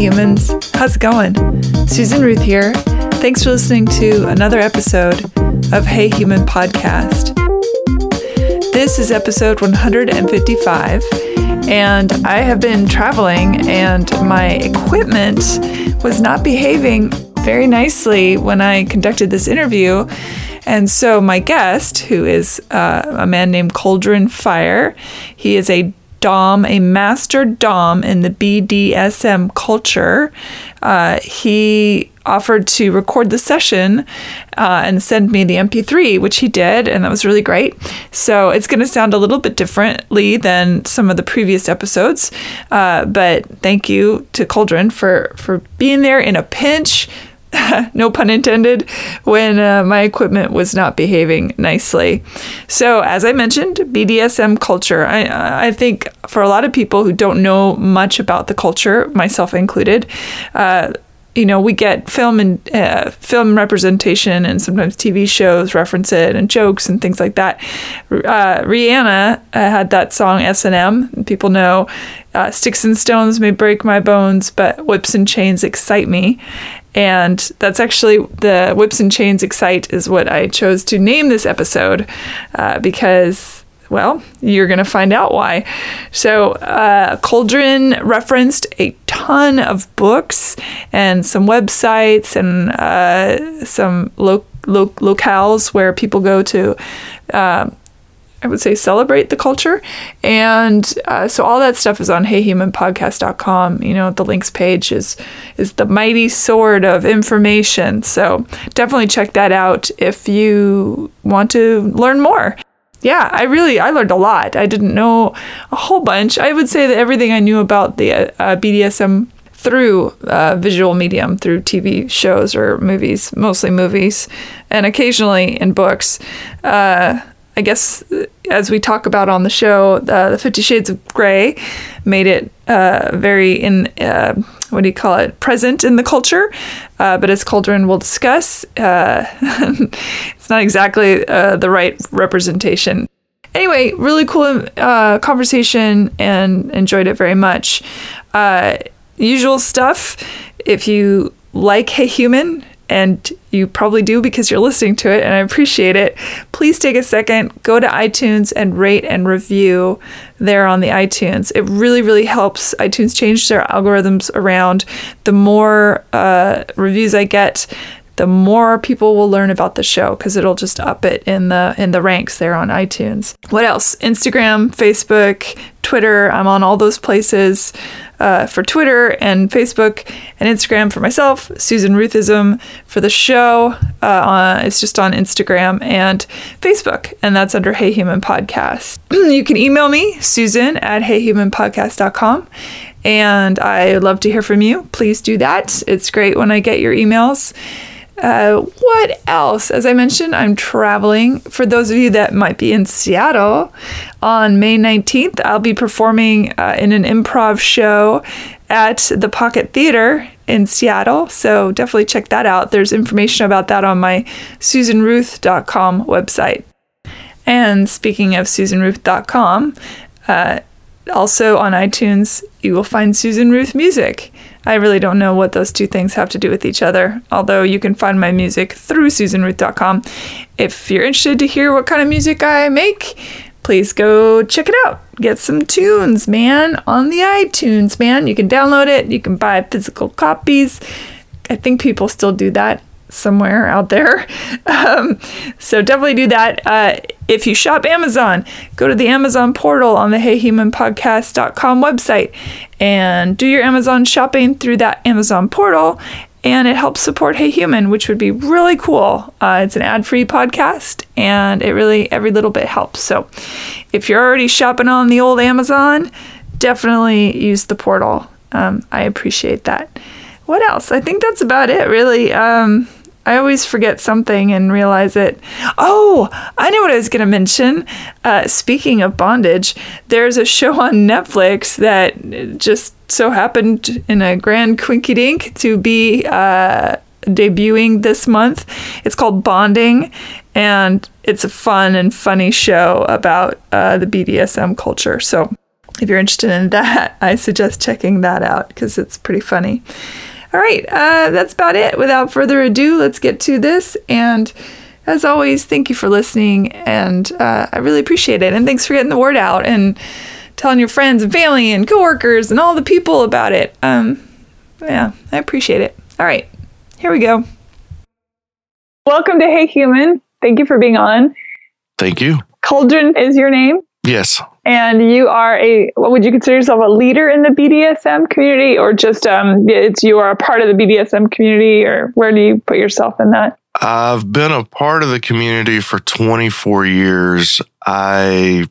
humans, how's it going? Susan Ruth here. Thanks for listening to another episode of Hey Human Podcast. This is episode 155, and I have been traveling, and my equipment was not behaving very nicely when I conducted this interview. And so, my guest, who is uh, a man named Cauldron Fire, he is a Dom, a master Dom in the BDSM culture. Uh, he offered to record the session uh, and send me the MP3, which he did, and that was really great. So it's going to sound a little bit differently than some of the previous episodes. Uh, but thank you to Cauldron for for being there in a pinch no pun intended, when uh, my equipment was not behaving nicely. So, as I mentioned, BDSM culture. I, I think for a lot of people who don't know much about the culture, myself included, uh, you know, we get film and uh, film representation, and sometimes TV shows reference it, and jokes and things like that. Uh, Rihanna uh, had that song S and M. People know uh, "Sticks and Stones may break my bones, but whips and chains excite me." And that's actually the whips and chains excite is what I chose to name this episode uh, because well, you're going to find out why. So, uh, Cauldron referenced a ton of books and some websites and uh, some lo- lo- locales where people go to. Uh, I would say celebrate the culture. And uh, so all that stuff is on heyhumanpodcast.com. You know, the links page is is the mighty sword of information. So definitely check that out if you want to learn more yeah, I really I learned a lot. I didn't know a whole bunch. I would say that everything I knew about the uh, BDSM through uh, visual medium, through TV shows or movies, mostly movies, and occasionally in books. Uh, I guess as we talk about on the show, uh, the Fifty Shades of Grey made it uh, very in uh, what do you call it present in the culture. Uh, but as Cauldron will discuss, uh, it's not exactly uh, the right representation. Anyway, really cool conversation and enjoyed it very much. usual stuff. If you like Hey Human, and you probably do because you're listening to it, and I appreciate it. Please take a second, go to iTunes and rate and review there on the iTunes. It really, really helps iTunes change their algorithms around. The more uh, reviews I get, the more people will learn about the show because it'll just up it in the in the ranks there on iTunes. What else? Instagram, Facebook, Twitter. I'm on all those places uh, for Twitter and Facebook and Instagram for myself. Susan Ruthism for the show. Uh, it's just on Instagram and Facebook, and that's under Hey Human Podcast. you can email me, Susan at heyhumanpodcast.com. And I love to hear from you. Please do that. It's great when I get your emails. Uh, what else? As I mentioned, I'm traveling. For those of you that might be in Seattle, on May 19th, I'll be performing uh, in an improv show at the Pocket Theater in Seattle. So definitely check that out. There's information about that on my SusanRuth.com website. And speaking of SusanRuth.com, uh, also on iTunes, you will find Susan Ruth Music. I really don't know what those two things have to do with each other, although you can find my music through SusanRuth.com. If you're interested to hear what kind of music I make, please go check it out. Get some tunes, man, on the iTunes, man. You can download it, you can buy physical copies. I think people still do that somewhere out there. Um, so definitely do that. Uh, if you shop Amazon, go to the Amazon portal on the heyhumanpodcast.com website and do your Amazon shopping through that Amazon portal. And it helps support Hey Human, which would be really cool. Uh, it's an ad free podcast and it really, every little bit helps. So if you're already shopping on the old Amazon, definitely use the portal. Um, I appreciate that. What else? I think that's about it, really. Um, I always forget something and realize it. Oh, I know what I was going to mention. Uh, speaking of bondage, there's a show on Netflix that just so happened in a grand quinky dink to be uh, debuting this month. It's called Bonding, and it's a fun and funny show about uh, the BDSM culture. So if you're interested in that, I suggest checking that out because it's pretty funny. All right, uh, that's about it. Without further ado, let's get to this. And as always, thank you for listening, and uh, I really appreciate it. And thanks for getting the word out and telling your friends and family and coworkers and all the people about it. Um, yeah, I appreciate it. All right, here we go. Welcome to Hey Human. Thank you for being on. Thank you. Cauldron is your name. Yes. And you are a what would you consider yourself a leader in the BDSM community, or just um, it's you are a part of the BDSM community, or where do you put yourself in that? I've been a part of the community for 24 years. I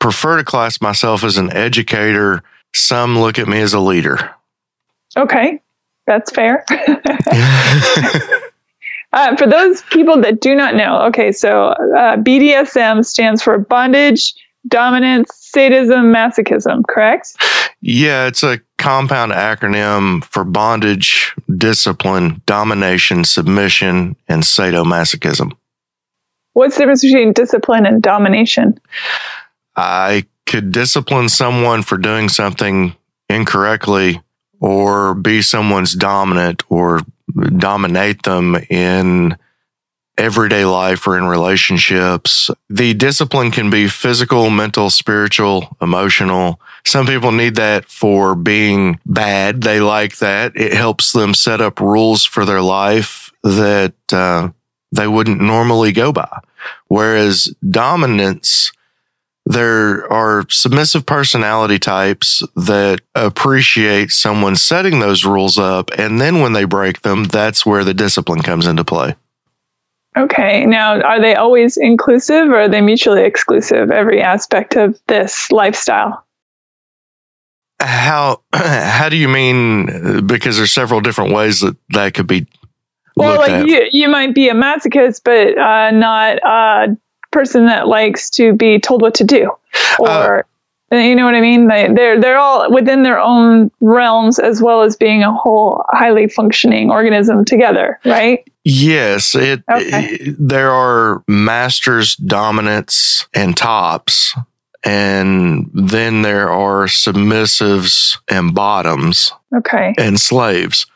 prefer to class myself as an educator. Some look at me as a leader. Okay, that's fair. uh, for those people that do not know, okay, so uh, BDSM stands for bondage, dominance, sadism, masochism, correct? Yeah, it's a compound acronym for bondage, discipline, domination, submission, and sadomasochism. What's the difference between discipline and domination? I could discipline someone for doing something incorrectly or be someone's dominant or dominate them in everyday life or in relationships. The discipline can be physical, mental, spiritual, emotional. Some people need that for being bad. They like that. It helps them set up rules for their life that uh, they wouldn't normally go by. Whereas dominance, there are submissive personality types that appreciate someone setting those rules up. And then when they break them, that's where the discipline comes into play. Okay. Now, are they always inclusive or are they mutually exclusive, every aspect of this lifestyle? How how do you mean? Because there's several different ways that that could be. Well, like at. you, you might be a masochist, but uh, not a person that likes to be told what to do, or uh, you know what I mean. They, they're they're all within their own realms, as well as being a whole highly functioning organism together, right? Yes, it, okay. it, there are masters, dominants, and tops, and then there are submissives and bottoms. Okay. And slaves.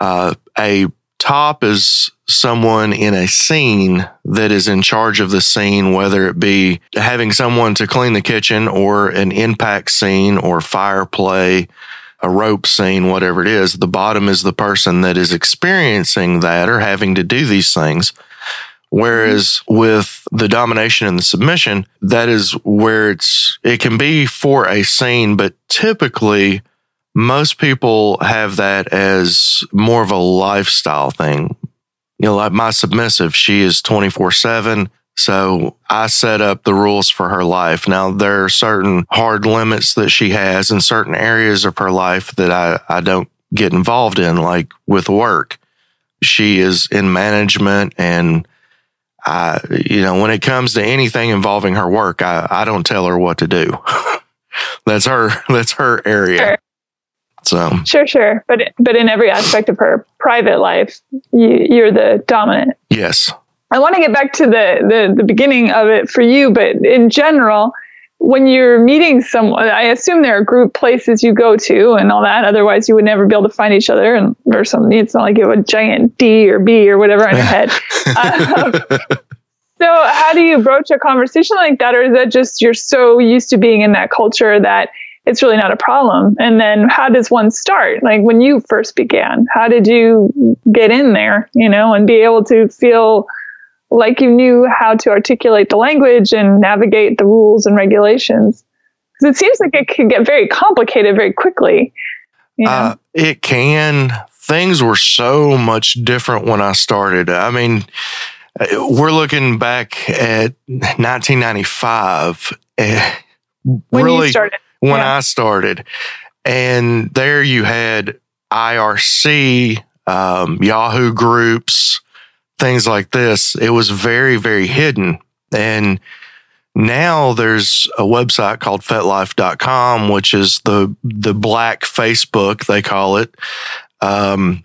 Uh, a top is someone in a scene that is in charge of the scene, whether it be having someone to clean the kitchen or an impact scene or fire play a rope scene, whatever it is. The bottom is the person that is experiencing that or having to do these things. Whereas with the domination and the submission, that is where it's, it can be for a scene, but typically most people have that as more of a lifestyle thing. You know, like my submissive, she is 24 seven. So I set up the rules for her life. Now there are certain hard limits that she has in certain areas of her life that I, I don't get involved in, like with work. She is in management and I, you know, when it comes to anything involving her work, I, I don't tell her what to do. that's her, that's her area. Sure. So sure, sure. But, but in every aspect of her private life, you, you're the dominant. Yes. I want to get back to the, the, the beginning of it for you, but in general, when you're meeting someone, I assume there are group places you go to and all that. Otherwise, you would never be able to find each other, and or something. It's not like you have a giant D or B or whatever on your head. um, so, how do you broach a conversation like that, or is that just you're so used to being in that culture that it's really not a problem? And then, how does one start? Like when you first began, how did you get in there, you know, and be able to feel like you knew how to articulate the language and navigate the rules and regulations. Because it seems like it could get very complicated very quickly. You know? uh, it can. Things were so much different when I started. I mean, uh, we're looking back at 1995. Uh, when really, you started. When yeah. I started. And there you had IRC, um, Yahoo groups, things like this, it was very, very hidden. And now there's a website called fetlife.com, which is the, the black Facebook, they call it. Um,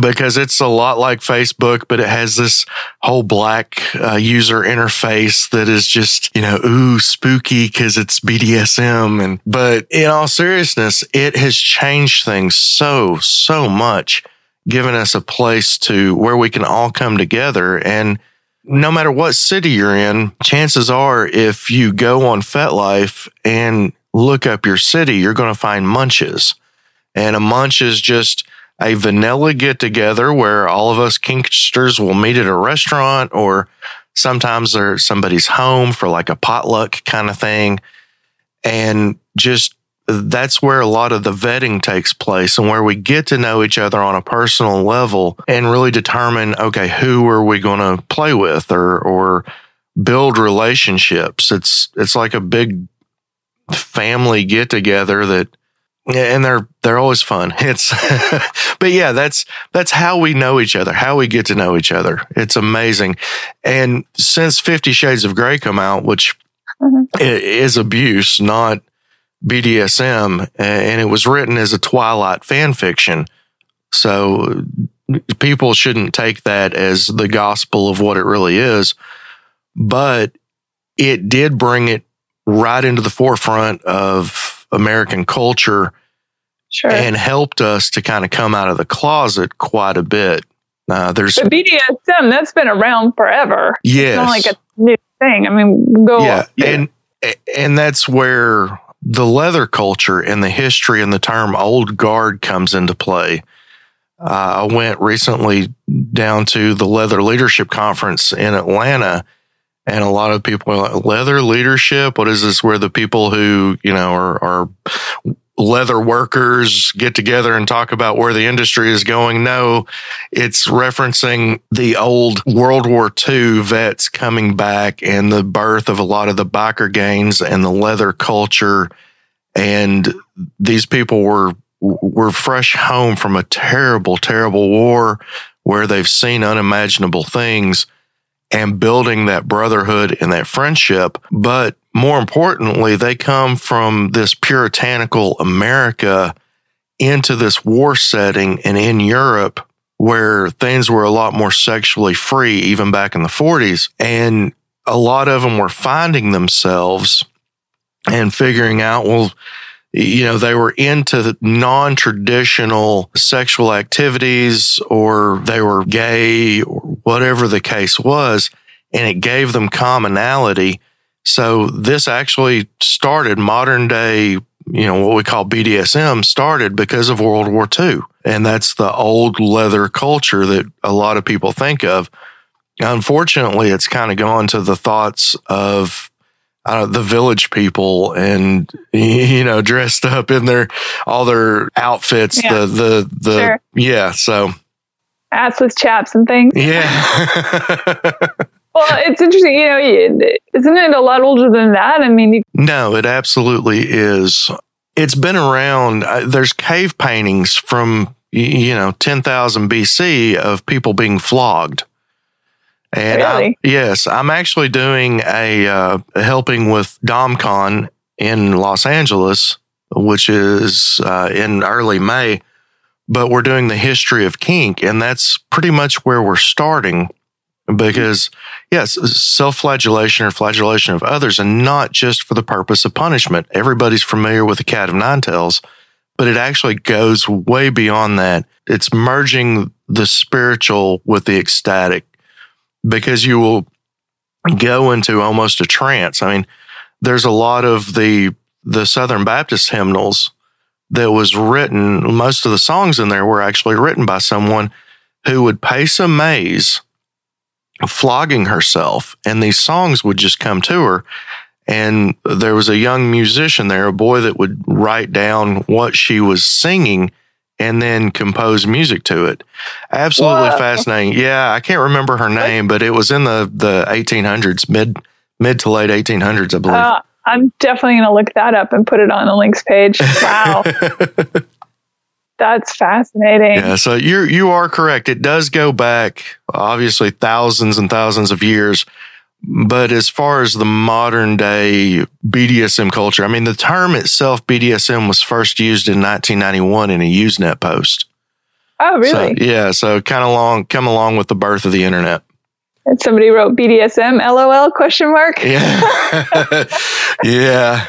because it's a lot like Facebook, but it has this whole black uh, user interface that is just, you know, ooh, spooky because it's BDSM. And, but in all seriousness, it has changed things so, so much, giving us a place to where we can all come together. And no matter what city you're in, chances are if you go on FetLife and look up your city, you're going to find munches. And a munch is just, a vanilla get together where all of us kinksters will meet at a restaurant or sometimes they're somebody's home for like a potluck kind of thing. And just that's where a lot of the vetting takes place and where we get to know each other on a personal level and really determine, okay, who are we going to play with or, or build relationships. It's, it's like a big family get together that and they're they're always fun. It's but yeah, that's that's how we know each other, how we get to know each other. It's amazing. And since 50 Shades of Grey come out, which mm-hmm. is abuse, not BDSM, and it was written as a Twilight fan fiction. So people shouldn't take that as the gospel of what it really is, but it did bring it right into the forefront of American culture sure. and helped us to kind of come out of the closet quite a bit. Uh, there's but BDSM that's been around forever. Yes, it's not like a new thing. I mean, go yeah, and and that's where the leather culture and the history and the term old guard comes into play. Uh, I went recently down to the Leather Leadership Conference in Atlanta, and a lot of people are like, leather leadership. What is this? Where the people who, you know, are, are leather workers get together and talk about where the industry is going. No, it's referencing the old World War II vets coming back and the birth of a lot of the biker gangs and the leather culture. And these people were, were fresh home from a terrible, terrible war where they've seen unimaginable things and building that brotherhood and that friendship. But more importantly, they come from this puritanical America into this war setting and in Europe where things were a lot more sexually free, even back in the 40s. And a lot of them were finding themselves and figuring out, well, you know, they were into non traditional sexual activities or they were gay or whatever the case was. And it gave them commonality. So this actually started modern day, you know, what we call BDSM started because of World War II. And that's the old leather culture that a lot of people think of. Unfortunately, it's kind of gone to the thoughts of uh, the village people and you know dressed up in their all their outfits yeah. the the the sure. yeah so assless chaps and things. Yeah. Well it's interesting you know isn't it a lot older than that? I mean you- no it absolutely is. It's been around uh, there's cave paintings from you know 10,000 BC of people being flogged. And really? I, yes, I'm actually doing a uh, helping with DomCon in Los Angeles, which is uh, in early May. But we're doing the history of kink, and that's pretty much where we're starting. Because yes, self-flagellation or flagellation of others, and not just for the purpose of punishment. Everybody's familiar with the cat of nine tails, but it actually goes way beyond that. It's merging the spiritual with the ecstatic because you will go into almost a trance. I mean, there's a lot of the the Southern Baptist hymnals that was written. Most of the songs in there were actually written by someone who would pace a maze, flogging herself, and these songs would just come to her. And there was a young musician there, a boy that would write down what she was singing and then compose music to it. Absolutely Whoa. fascinating. Yeah, I can't remember her name, but it was in the the 1800s, mid mid to late 1800s, I believe. Uh, I'm definitely going to look that up and put it on the links page. Wow. That's fascinating. Yeah, so you you are correct. It does go back obviously thousands and thousands of years. But as far as the modern day BDSM culture, I mean, the term itself, BDSM, was first used in 1991 in a Usenet post. Oh, really? So, yeah. So kind of long, come along with the birth of the internet. Somebody wrote BDSM, LOL, question mark. Yeah. yeah.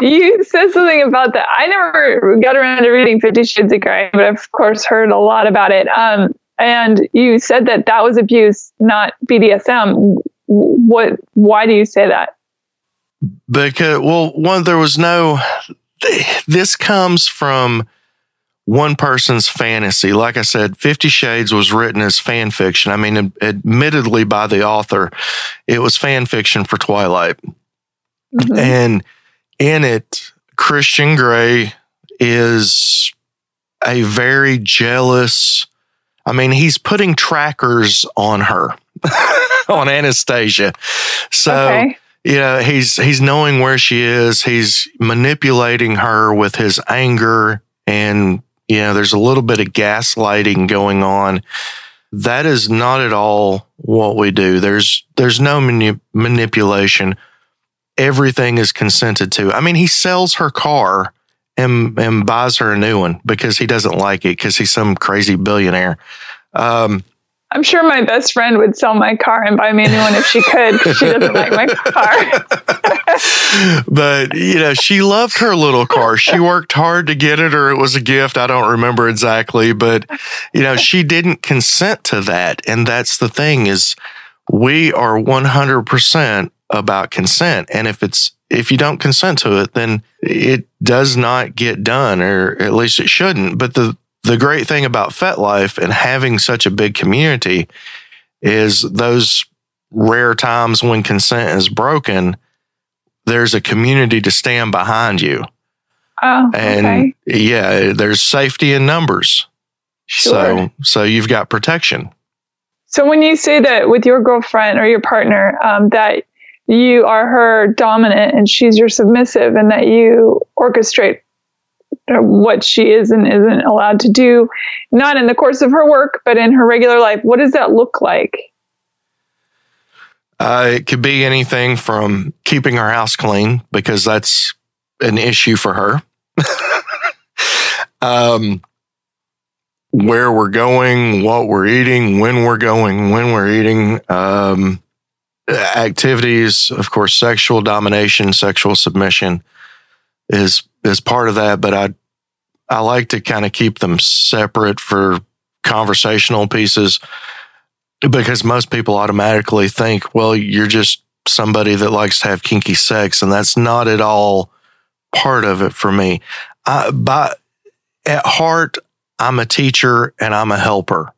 you said something about that. I never got around to reading Fifty Shades of Grey, but I've, of course heard a lot about it. Um, and you said that that was abuse, not BDSM. What? Why do you say that? Because well, one there was no. This comes from one person's fantasy. Like I said, Fifty Shades was written as fan fiction. I mean, admittedly by the author, it was fan fiction for Twilight. Mm-hmm. And in it, Christian Grey is a very jealous. I mean, he's putting trackers on her, on Anastasia. So, okay. you know, he's he's knowing where she is. He's manipulating her with his anger and you know, there's a little bit of gaslighting going on. That is not at all what we do. There's there's no mani- manipulation. Everything is consented to. I mean, he sells her car and and buys her a new one because he doesn't like it because he's some crazy billionaire. Um, I'm sure my best friend would sell my car and buy me a new one if she could. she doesn't like my car. but, you know, she loved her little car. She worked hard to get it, or it was a gift. I don't remember exactly. But, you know, she didn't consent to that. And that's the thing is we are 100% about consent. And if it's, if you don't consent to it, then it does not get done, or at least it shouldn't. But the, the great thing about FetLife and having such a big community is those rare times when consent is broken, there's a community to stand behind you. Oh, and okay. yeah, there's safety in numbers. Sure. So, so you've got protection. So when you say that with your girlfriend or your partner, um, that you are her dominant and she's your submissive, and that you orchestrate what she is and isn't allowed to do, not in the course of her work, but in her regular life. What does that look like? Uh, it could be anything from keeping her house clean because that's an issue for her. um, where we're going, what we're eating, when we're going, when we're eating, um, activities, of course, sexual domination, sexual submission is is part of that, but I I like to kind of keep them separate for conversational pieces because most people automatically think, well, you're just somebody that likes to have kinky sex, and that's not at all part of it for me. I, but at heart, I'm a teacher and I'm a helper.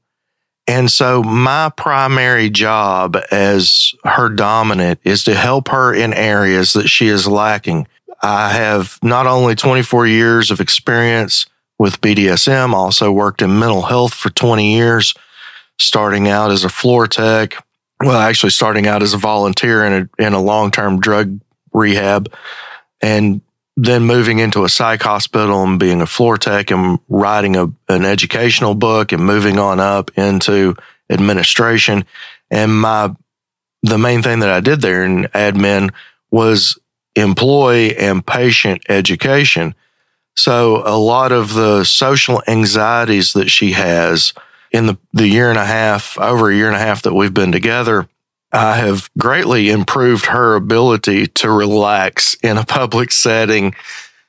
And so my primary job as her dominant is to help her in areas that she is lacking. I have not only 24 years of experience with BDSM, also worked in mental health for 20 years, starting out as a floor tech. Well, actually starting out as a volunteer in a, in a long-term drug rehab and then moving into a psych hospital and being a floor tech and writing a, an educational book and moving on up into administration. And my, the main thing that I did there in admin was employee and patient education. So a lot of the social anxieties that she has in the, the year and a half, over a year and a half that we've been together, I have greatly improved her ability to relax in a public setting,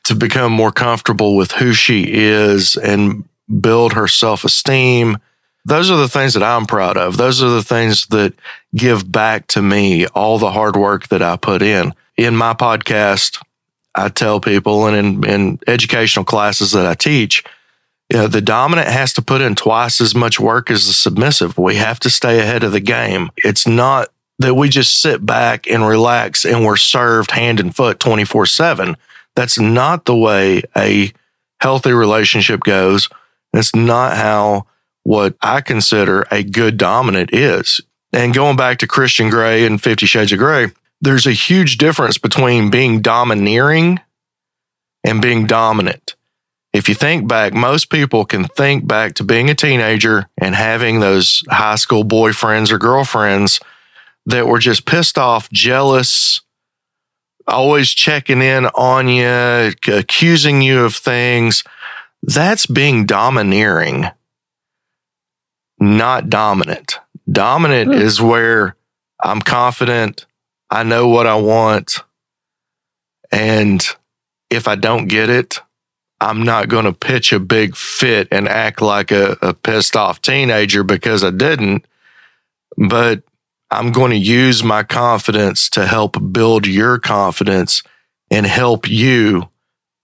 to become more comfortable with who she is and build her self esteem. Those are the things that I'm proud of. Those are the things that give back to me all the hard work that I put in in my podcast, I tell people and in, in educational classes that I teach, you know, the dominant has to put in twice as much work as the submissive. We have to stay ahead of the game. It's not that we just sit back and relax and we're served hand and foot 24 7. That's not the way a healthy relationship goes. That's not how what I consider a good dominant is. And going back to Christian Grey and Fifty Shades of Grey, there's a huge difference between being domineering and being dominant. If you think back, most people can think back to being a teenager and having those high school boyfriends or girlfriends that were just pissed off, jealous, always checking in on you, accusing you of things. that's being domineering, not dominant. Dominant Hmm. is where I'm confident, I know what I want, and if I don't get it, I'm not going to pitch a big fit and act like a, a pissed off teenager because I didn't. But I'm going to use my confidence to help build your confidence and help you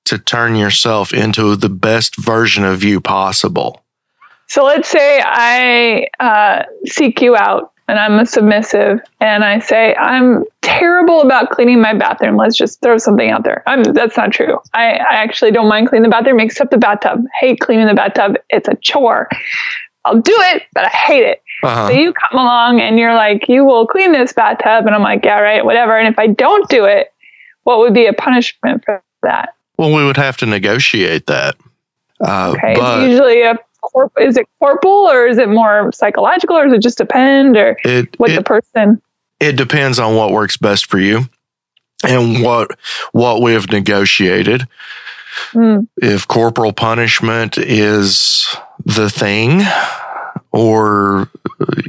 to turn yourself into the best version of you possible. So let's say I uh, seek you out and I'm a submissive and I say, I'm terrible about cleaning my bathroom. Let's just throw something out there. I'm, that's not true. I, I actually don't mind cleaning the bathroom except the bathtub. Hate cleaning the bathtub. It's a chore. I'll do it, but I hate it. Uh-huh. So you come along and you're like, you will clean this bathtub. And I'm like, yeah, right, whatever. And if I don't do it, what would be a punishment for that? Well, we would have to negotiate that. Uh, Okay. but Usually a corp- is it corporal or is it more psychological or does it just depend or it, what it, the person? it depends on what works best for you and what what we have negotiated. Mm, If corporal punishment is the thing, or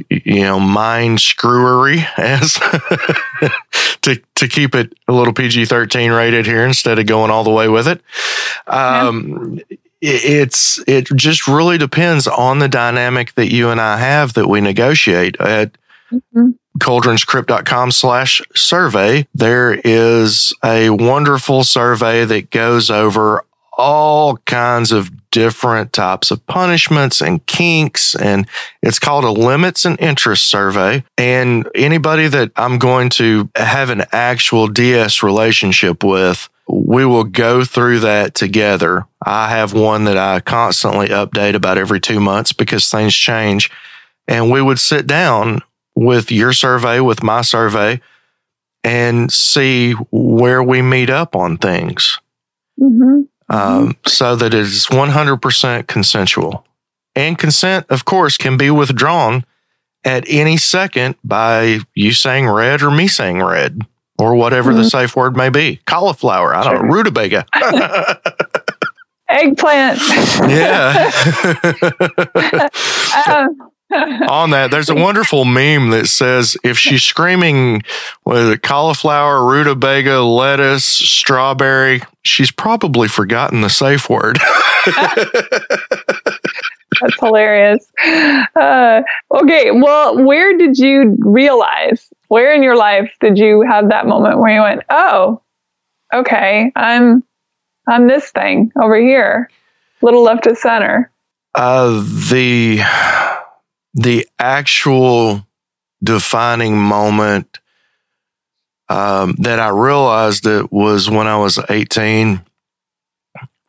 you know, mind screwery, as to to keep it a little PG thirteen rated here instead of going all the way with it. Um, it- It's it just really depends on the dynamic that you and I have that we negotiate at mhm. cauldronscrypt.com slash survey, there is a wonderful survey that goes over all kinds of different types of punishments and kinks. And it's called a limits and interest survey. And anybody that I'm going to have an actual DS relationship with, we will go through that together. I have one that I constantly update about every two months because things change. And we would sit down with your survey, with my survey, and see where we meet up on things Mhm. um, so that it is 100% consensual. And consent, of course, can be withdrawn at any second by you saying red or me saying red or whatever the safe word may be. Cauliflower, I don't know, rutabaga. Eggplant. yeah. Um, on that, there's a wonderful meme that says if she's screaming with cauliflower, rutabaga, lettuce, strawberry, she's probably forgotten the safe word. That's hilarious. Uh, okay, well, where did you realize? Where in your life did you have that moment where you went, "Oh, okay, I'm, I'm this thing over here, little left of center." uh, the the actual defining moment um, that I realized it was when I was 18.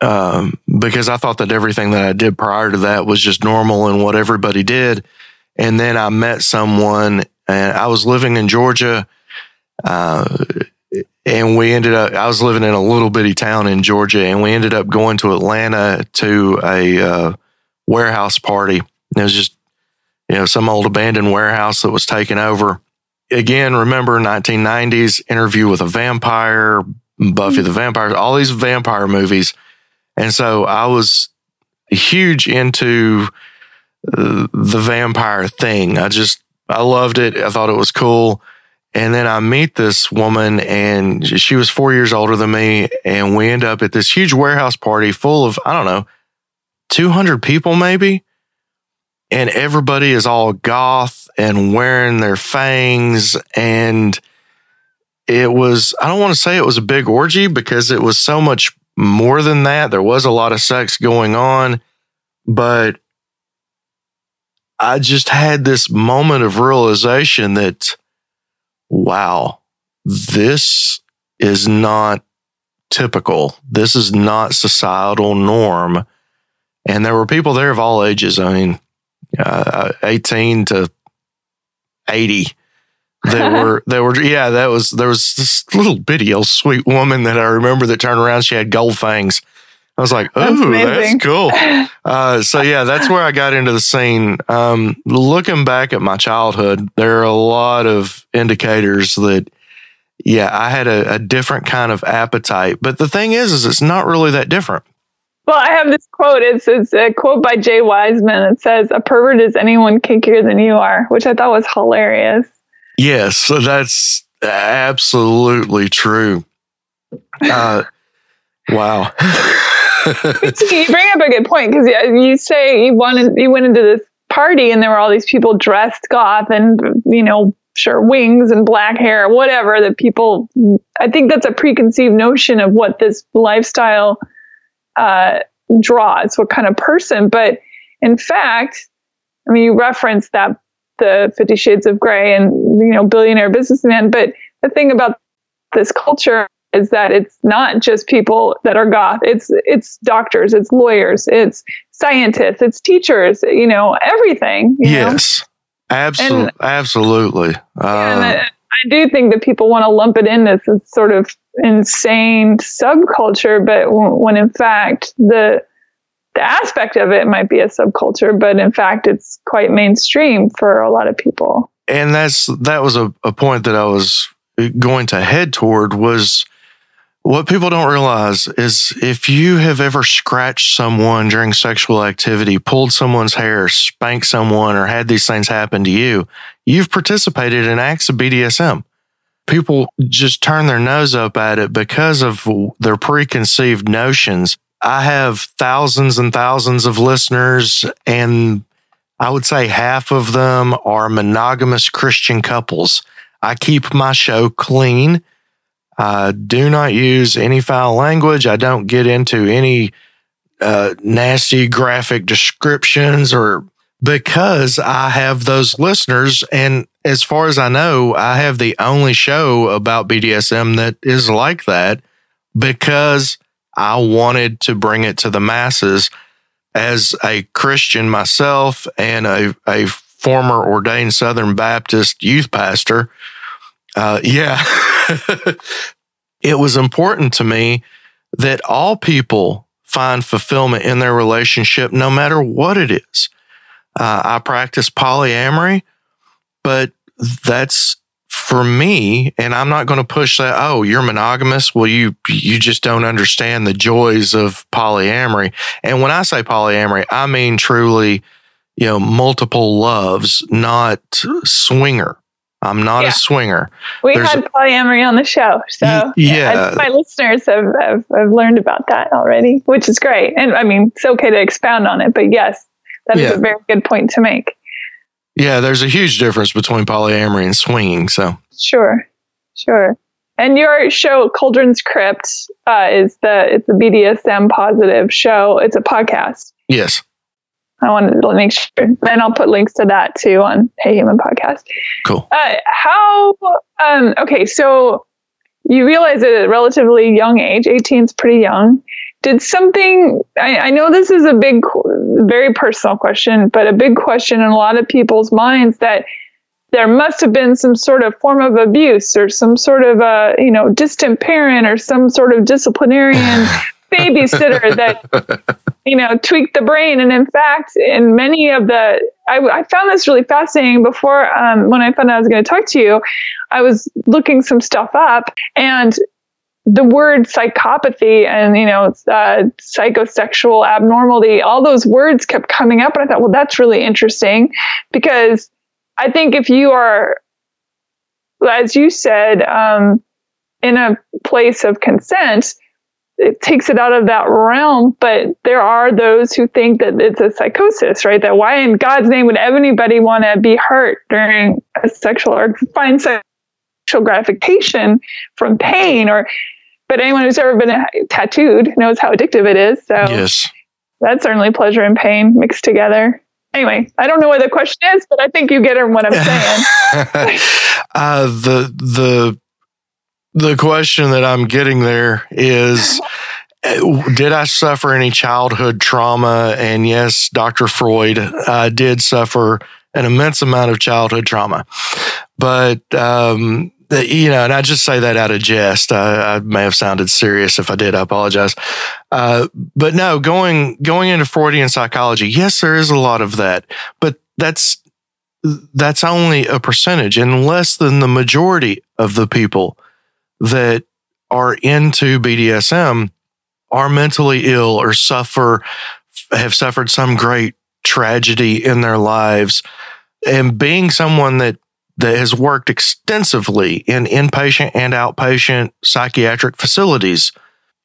Um, because I thought that everything that I did prior to that was just normal and what everybody did. And then I met someone and I was living in Georgia. Uh, and we ended up, I was living in a little bitty town in Georgia and we ended up going to Atlanta to a, uh, warehouse party. It was just, you know, some old abandoned warehouse that was taken over. Again, remember 1990s interview with a vampire, Buffy the Vampire, all these vampire movies. And so I was huge into uh, the vampire thing. I just, I loved it. I thought it was cool. And then I meet this woman and she was four years older than me. And we end up at this huge warehouse party full of, I don't know, 200 people maybe. And everybody is all goth and wearing their fangs. And it was, I don't want to say it was a big orgy because it was so much more than that. There was a lot of sex going on, but I just had this moment of realization that, wow, this is not typical. This is not societal norm. And there were people there of all ages. I mean, uh, 18 to 80 they were they were yeah that was there was this little bitty old sweet woman that i remember that turned around she had gold fangs i was like oh that's, amazing. cool uh, so yeah that's where i got into the scene um, looking back at my childhood there are a lot of indicators that yeah i had a, a different kind of appetite but the thing is is it's not really that different Well, I have this quote. It's, it's a quote by Jay Wiseman. It says, A pervert is anyone kinkier than you are, which I thought was hilarious. Yes, so that's absolutely true. Uh, wow. you bring up a good point because you say you wanted you went into this party and there were all these people dressed goth and you know sure wings and black hair whatever that people i think that's a preconceived notion of what this lifestyle uh, draws what kind of person but in fact i mean you referenced that the 50 shades of gray and you know billionaire businessman. But the thing about this culture is that it's not just people that are goth. It's it's doctors it's lawyers it's scientists it's teachers you know everything you yes. Absolutely. Absolutely uh, I, I do think that people want to lump it in this sort of insane subculture but when in fact the the aspect of it might be a subculture but in fact it's quite mainstream for a lot of people and that's that was a, a point that i was going to head toward was what people don't realize is if you have ever scratched someone during sexual activity, pulled someone's hair, spanked someone, or had these things happen to you, you've participated in acts of BDSM. People just turn their nose up at it because of their preconceived notions. I have thousands and thousands of listeners, and I would say half of them are monogamous Christian couples. I keep my show clean. I do not use any foul language. I don't get into any uh, nasty graphic descriptions or because I have those listeners. And as far as I know, I have the only show about BDSM that is like that because I wanted to bring it to the masses as a Christian myself and a, a former ordained Southern Baptist youth pastor. Uh, yeah. it was important to me that all people find fulfillment in their relationship, no matter what it is. Uh, I practice polyamory, but that's for me, and I'm not going to push that. Oh, you're monogamous. Well, you you just don't understand the joys of polyamory. And when I say polyamory, I mean truly, you know, multiple loves, not swinger. I'm not yeah. a swinger. We There's had polyamory on the show, so yeah, my listeners have, have, have learned about that already, which is great. And I mean, it's okay to expound on it, but yes, that yeah. is a very good point to make. Yeah, there's a huge difference between polyamory and swinging. So sure, sure. And your show, Cauldron's Crypt, uh, is the it's a BDSM positive show. It's a podcast. Yes. I wanted to make sure. And I'll put links to that too on Hey Human Podcast. Cool. Uh, how, um, okay, so you realize at a relatively young age, 18 is pretty young. Did something, I, I know this is a big, very personal question, but a big question in a lot of people's minds that there must have been some sort of form of abuse or some sort of a, you know, distant parent or some sort of disciplinarian babysitter that you know tweaked the brain. And in fact in many of the i, I found this really fascinating before um, when i found out i was going to talk to you i was looking some stuff up and the word psychopathy and you know uh, psychosexual abnormality all those words kept coming up and i thought well that's really interesting because i think if you are as you said um, in a place of consent it takes it out of that realm. But there are those who think that it's a psychosis, right? That why in God's name would anybody want to be hurt during a sexual or find sexual gratification from pain or but anyone who's ever been tattooed knows how addictive it is. So yes. that's certainly pleasure and pain mixed together. Anyway, I don't know what the question is, but I think you get what I'm saying. uh, the the the question that I'm getting there is did I suffer any childhood trauma? And yes, Dr. Freud uh, did suffer an immense amount of childhood trauma. But, um, you know, and I just say that out of jest. I, I, may have sounded serious. If I did, I apologize. Uh, but no, going going into Freudian psychology, yes, there is a lot of that, but that's that's only a percentage, and less than the majority of the people that are into BDSM are mentally ill or suffer, have suffered some great tragedy in their lives. And being someone that that has worked extensively in inpatient and outpatient psychiatric facilities,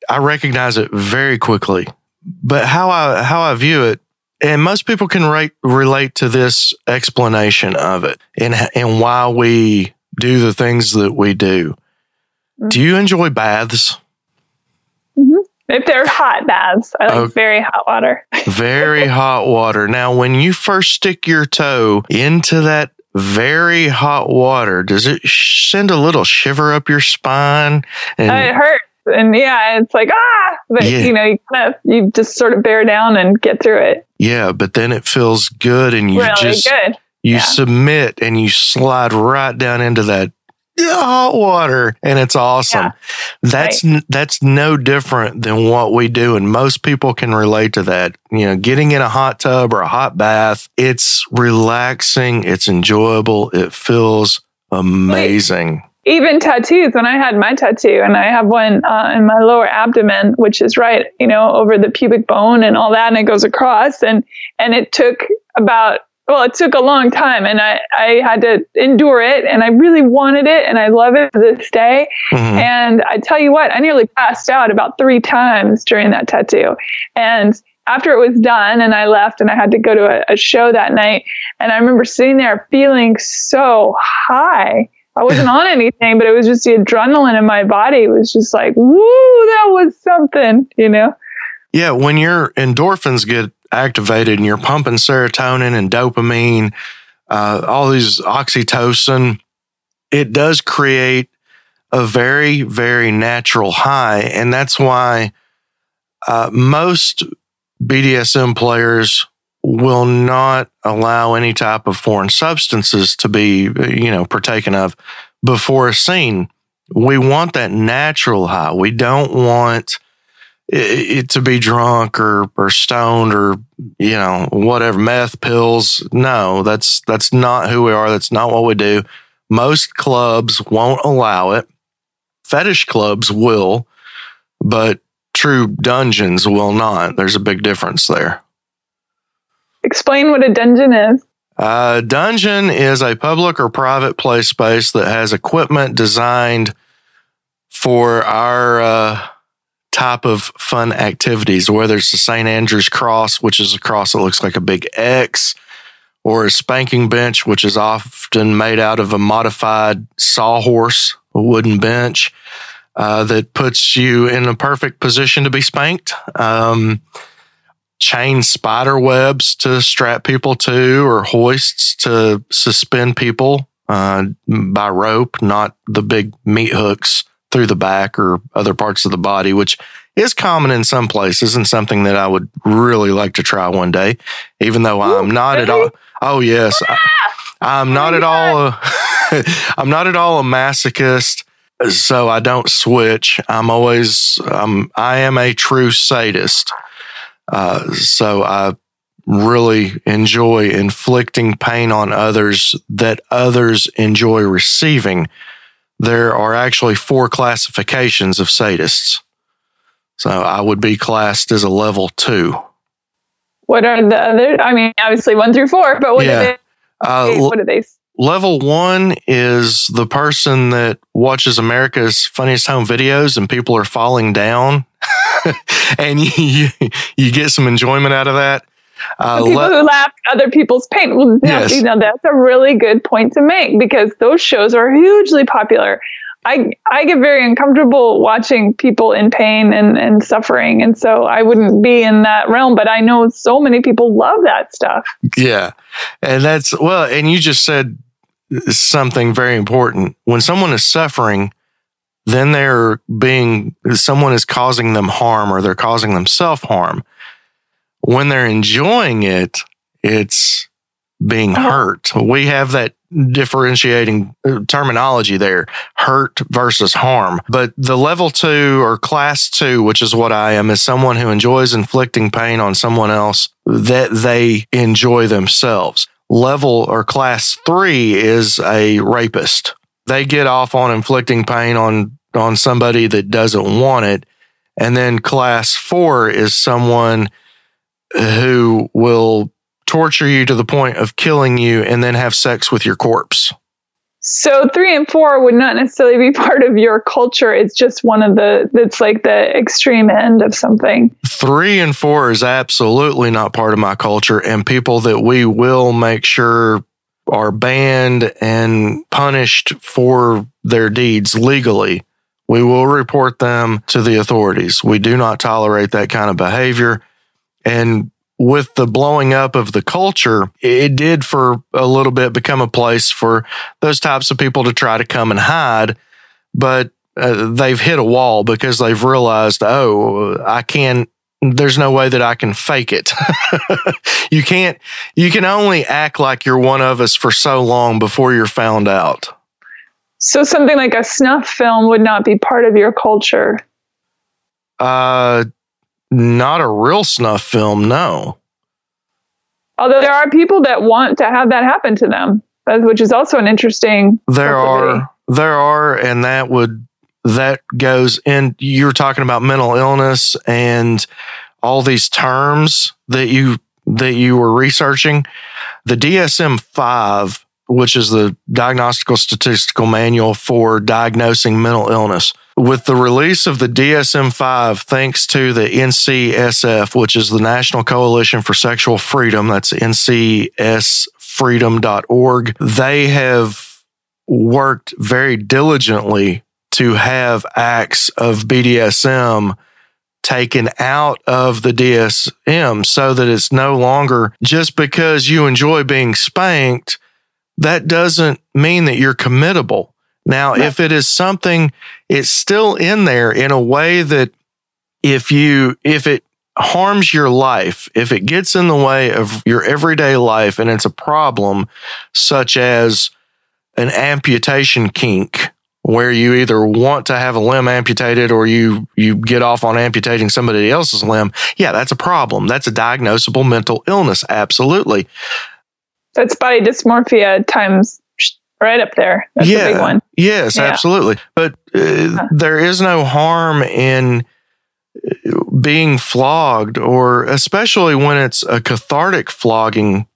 I recognize it very quickly. But how I how I view it, and most people can rate, relate to this explanation of it and and why we do the things that we do. Mm-hmm. Do you enjoy baths? Mm-hmm. If they're hot baths, I like okay. very hot water. very hot water. Now, when you first stick your toe into that very hot water, does it send a little shiver up your spine? And it hurts. And yeah, it's like, ah, but yeah. you know, you kind of, you just sort of bear down and get through it. Yeah, but then it feels good and you really just, good. you yeah. submit and you slide right down into that hot water and it's awesome. Yeah. That's right. that's no different than what we do and most people can relate to that. You know, getting in a hot tub or a hot bath, it's relaxing, it's enjoyable, it feels amazing. Even tattoos when i had my tattoo and i have one uh, in my lower abdomen which is right you know over the pubic bone and all that and it goes across and and it took about well, it took a long time and I, I had to endure it and I really wanted it and I love it to this day. Mm-hmm. And I tell you what, I nearly passed out about three times during that tattoo. And after it was done and I left and I had to go to a, a show that night, and I remember sitting there feeling so high. I wasn't on anything, but it was just the adrenaline in my body. It was just like, woo, that was something, you know? Yeah, when your endorphins get activated and you're pumping serotonin and dopamine, uh, all these oxytocin, it does create a very, very natural high. And that's why uh, most BDSM players will not allow any type of foreign substances to be, you know, partaken of before a scene. We want that natural high. We don't want it, to be drunk or or stoned or you know whatever meth pills. No, that's that's not who we are. That's not what we do. Most clubs won't allow it. Fetish clubs will, but true dungeons will not. There's a big difference there. Explain what a dungeon is. A dungeon is a public or private play space that has equipment designed for our uh, type of fun activities, whether it's the St. Andrew's cross, which is a cross that looks like a big X, or a spanking bench, which is often made out of a modified sawhorse, a wooden bench uh, that puts you in a perfect position to be spanked. Um, chain spider webs to strap people to, or hoists to suspend people uh, by rope, not the big meat hooks through the back or other parts of the body, which is common in some places and something that I would really like to try one day, even though I'm not really? at all. Oh yes, I, am not at all. A, I'm not at all a masochist, so I don't switch. I'm always. Um, I am a true sadist. Uh, so I really enjoy inflicting pain on others that others enjoy receiving there are actually four classifications of sadists. So I would be classed as a level two. What are the other? I mean, obviously one through four, but what yeah. are they? Uh, what are they? Level one is the person that watches America's Funniest Home Videos and people are falling down, and you you get some enjoyment out of that. Uh, people who laugh other people's pain. Well, yes. you know, that's a really good point to make because those shows are hugely popular. I I get very uncomfortable watching people in pain and, and suffering. And so I wouldn't be in that realm, but I know so many people love that stuff. Yeah. And that's well, and you just said something very important. When someone is suffering, then they're being someone is causing them harm or they're causing them self harm when they're enjoying it, it's being uh-huh. hurt. We have that differentiating uh, terminology there hurt versus harm. But the level two or class two, which is what I am, is someone who enjoys inflicting pain on someone else that they enjoy themselves. Level or class three is a rapist. They get off on inflicting pain on, on somebody that doesn't want it And then class four is someone who will torture you to the point of killing you and then have sex with your corpse. So three and four would not necessarily be part of your culture. It's just one of the that's like the extreme end of something. Three and four is absolutely not part of my culture, and people that we will make sure are banned and punished for their deeds legally. We will report them to the authorities. We do not tolerate that kind of behavior. And with the blowing up of the culture, it did for a little bit become a place for those types of people to try to come and hide. But uh, they've hit a wall because they've realized, oh, I can't, there's no way that I can fake it. you can't, you can only act like you're one of us for so long before you're found out. So something like a snuff film would not be part of your culture. Uh, not a real snuff film, no. Although there are people that want to have that happen to them, which is also an interesting. There are, there are, and that would that goes in. You're talking about mental illness and all these terms that you that you were researching. The DSM five, which is the Diagnostical Statistical Manual for diagnosing mental illness, with the release of the DSM 5, thanks to the NCSF, which is the National Coalition for Sexual Freedom, that's ncsfreedom.org, they have worked very diligently to have acts of BDSM taken out of the DSM so that it's no longer just because you enjoy being spanked, that doesn't mean that you're committable. Now, right. if it is something, it's still in there in a way that if you, if it harms your life, if it gets in the way of your everyday life and it's a problem, such as an amputation kink, where you either want to have a limb amputated or you you get off on amputating somebody else's limb yeah that's a problem that's a diagnosable mental illness absolutely that's body dysmorphia times right up there. That's yeah. a big one. Yes, yeah. absolutely. But uh, there is no harm in uh, being flogged, or especially when it's a cathartic flogging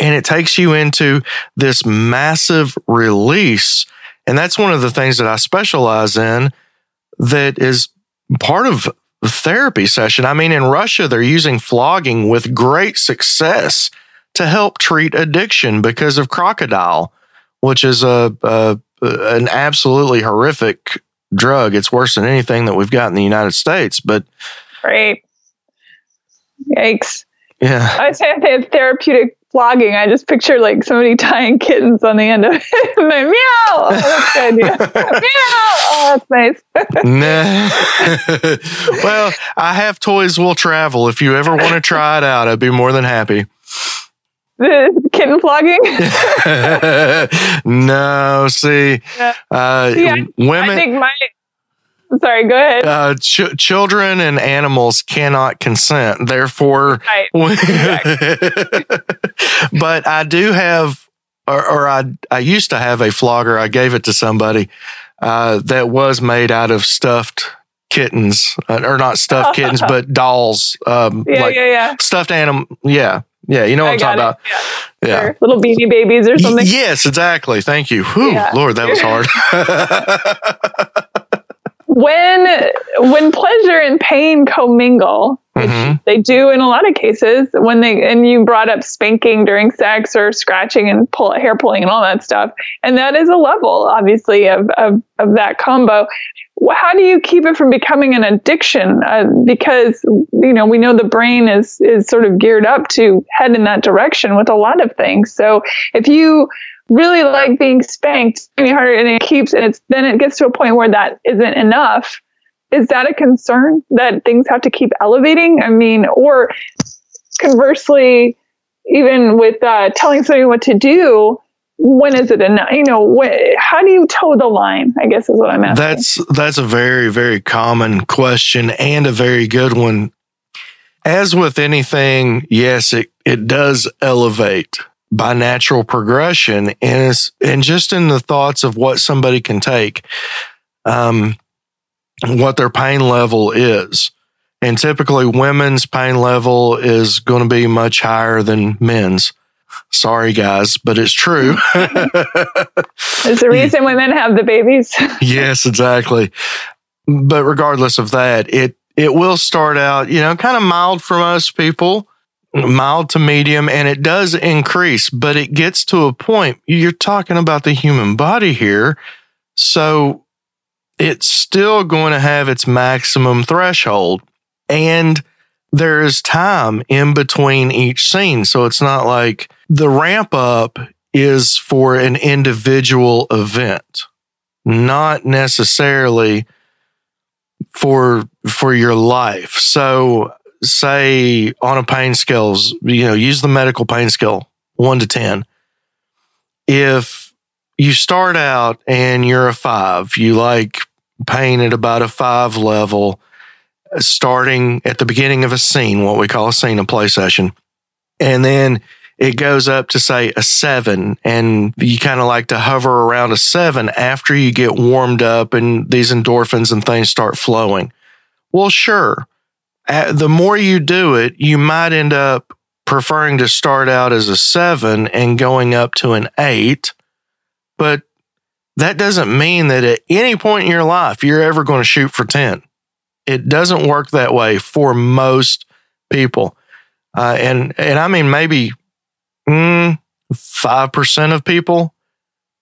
and it takes you into this massive release. And that's one of the things that I specialize in that is part of the therapy session. I mean, in Russia, they're using flogging with great success to help treat addiction because of crocodile which is a, a an absolutely horrific drug. It's worse than anything that we've got in the United States. But right, yikes! Yeah, I say I have therapeutic flogging. I just picture like somebody tying kittens on the end of it. and they, meow. Oh, that's good. Yeah. meow. Oh, that's nice. nah. well, I have toys will travel. If you ever want to try it out, I'd be more than happy the kitten flogging? no, see, uh, see I, women. I think my. Sorry, go ahead. Uh, ch- children and animals cannot consent. Therefore, right. but I do have, or, or, I I used to have a flogger. I gave it to somebody uh, that was made out of stuffed kittens, uh, or not stuffed kittens, but dolls. Um, yeah, like yeah, yeah. Stuffed animal. Yeah, yeah, you know what I am talking it. about. Yeah. yeah. Sure. Little beanie babies or something. Y- yes, exactly. Thank you. Whew, yeah. Lord, that was hard. when when pleasure and pain commingle, mm-hmm. they do in a lot of cases, when they and you brought up spanking during sex or scratching and pull hair pulling and all that stuff, and that is a level, obviously, of of, of that combo how do you keep it from becoming an addiction? Uh, because you know we know the brain is is sort of geared up to head in that direction with a lot of things. So if you really like being spanked any harder and it keeps and it's then it gets to a point where that isn't enough. Is that a concern that things have to keep elevating? I mean, or conversely, even with uh, telling somebody what to do, when is it enough? You know, how do you toe the line? I guess is what I'm asking. That's that's a very very common question and a very good one. As with anything, yes, it it does elevate by natural progression, and and just in the thoughts of what somebody can take. Um, what their pain level is. And typically, women's pain level is going to be much higher than men's. Sorry, guys, but it's true. There's a reason women have the babies. yes, exactly. But regardless of that, it it will start out, you know, kind of mild for most people, mild to medium, and it does increase, but it gets to a point. You're talking about the human body here. So it's still going to have its maximum threshold. And there is time in between each scene. So it's not like the ramp up is for an individual event, not necessarily for for your life. So say on a pain scales, you know, use the medical pain scale, 1 to 10. If you start out and you're a 5, you like pain at about a 5 level starting at the beginning of a scene, what we call a scene, a play session. And then it goes up to say a seven and you kind of like to hover around a seven after you get warmed up and these endorphins and things start flowing. Well, sure. The more you do it, you might end up preferring to start out as a seven and going up to an eight. But that doesn't mean that at any point in your life, you're ever going to shoot for 10. It doesn't work that way for most people. Uh, and, and I mean, maybe mm, 5% of people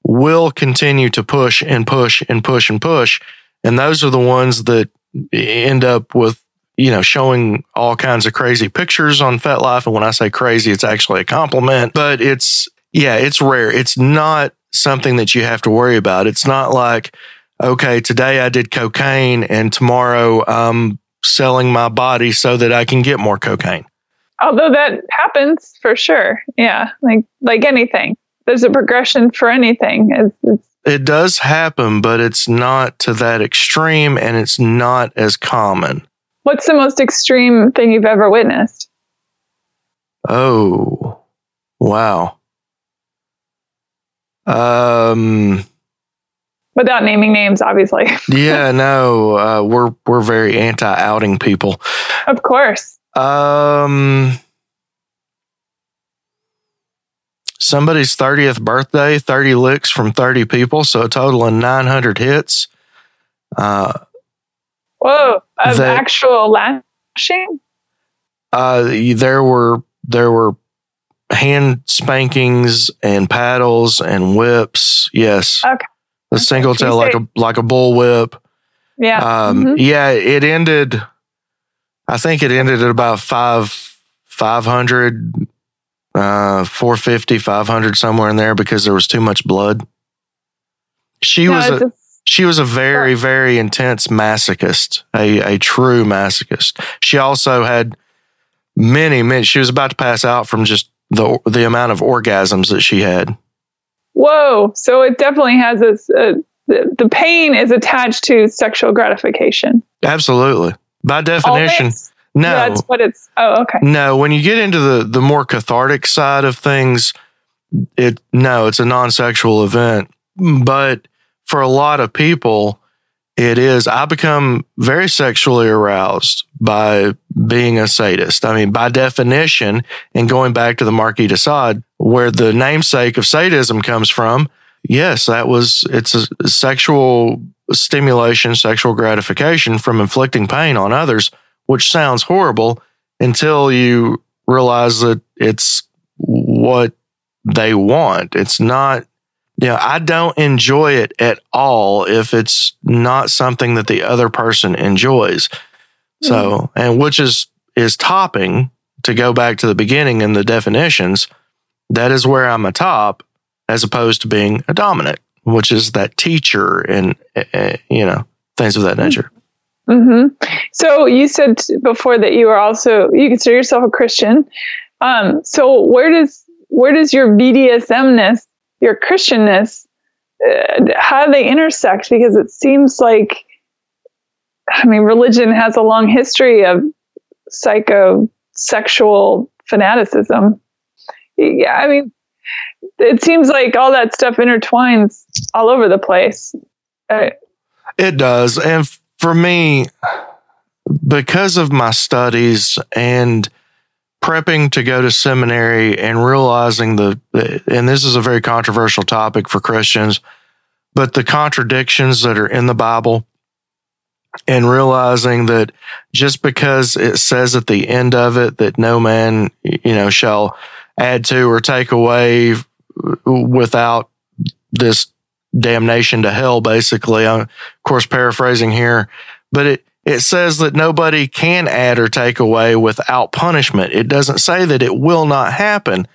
will continue to push and push and push and push. And those are the ones that end up with, you know, showing all kinds of crazy pictures on FetLife. And when I say crazy, it's actually a compliment, but it's, yeah, it's rare. It's not something that you have to worry about. It's not like, okay, today I did cocaine and tomorrow I'm selling my body so that I can get more cocaine although that happens for sure. Yeah, like like anything, there's a progression for anything. It's, it's, it does happen, but it's not to that extreme, and it's not as common. What's the most extreme thing you've ever witnessed? Oh, wow. Um, without naming names, obviously. yeah, no, uh, we're we're very anti-outing people. Of course. Um, somebody's 30th birthday, 30 licks from 30 people, so a total of 900 hits. Uh, Whoa, of that, actual lashing? Uh, there were there were hand spankings and paddles and whips. Yes. Okay. A single tail like a like a bull whip. Yeah. Um, mm-hmm. Yeah. It ended I think it ended at about five, 500, uh, 450, 500, somewhere in there because there was too much blood. She no, was a, a, she was a very, very intense masochist, a, a true masochist. She also had many, many, she was about to pass out from just the, the amount of orgasms that she had. Whoa. So it definitely has this, uh, the, the pain is attached to sexual gratification. Absolutely. By definition, no. That's what it's. Oh, okay. No, when you get into the the more cathartic side of things, it no, it's a non-sexual event. But for a lot of people, it is. I become very sexually aroused by being a sadist. I mean, by definition, and going back to the Marquis de Sade, where the namesake of sadism comes from, yes, that was it's a sexual stimulation, sexual gratification from inflicting pain on others, which sounds horrible until you realize that it's what they want. It's not, you know, I don't enjoy it at all if it's not something that the other person enjoys. So, mm-hmm. and which is, is topping to go back to the beginning and the definitions. That is where I'm a top as opposed to being a dominant which is that teacher and uh, you know things of that nature. Mm-hmm. So you said before that you are also you consider yourself a Christian. Um, so where does where does your BDSMness, your Christianness, uh, how do they intersect? Because it seems like, I mean, religion has a long history of psychosexual fanaticism. Yeah, I mean, it seems like all that stuff intertwines all over the place. Uh, it does. And for me, because of my studies and prepping to go to seminary and realizing the, and this is a very controversial topic for Christians, but the contradictions that are in the Bible and realizing that just because it says at the end of it that no man, you know, shall add to or take away without this damnation to hell, basically. I'm, of course, paraphrasing here, but it, it says that nobody can add or take away without punishment. It doesn't say that it will not happen.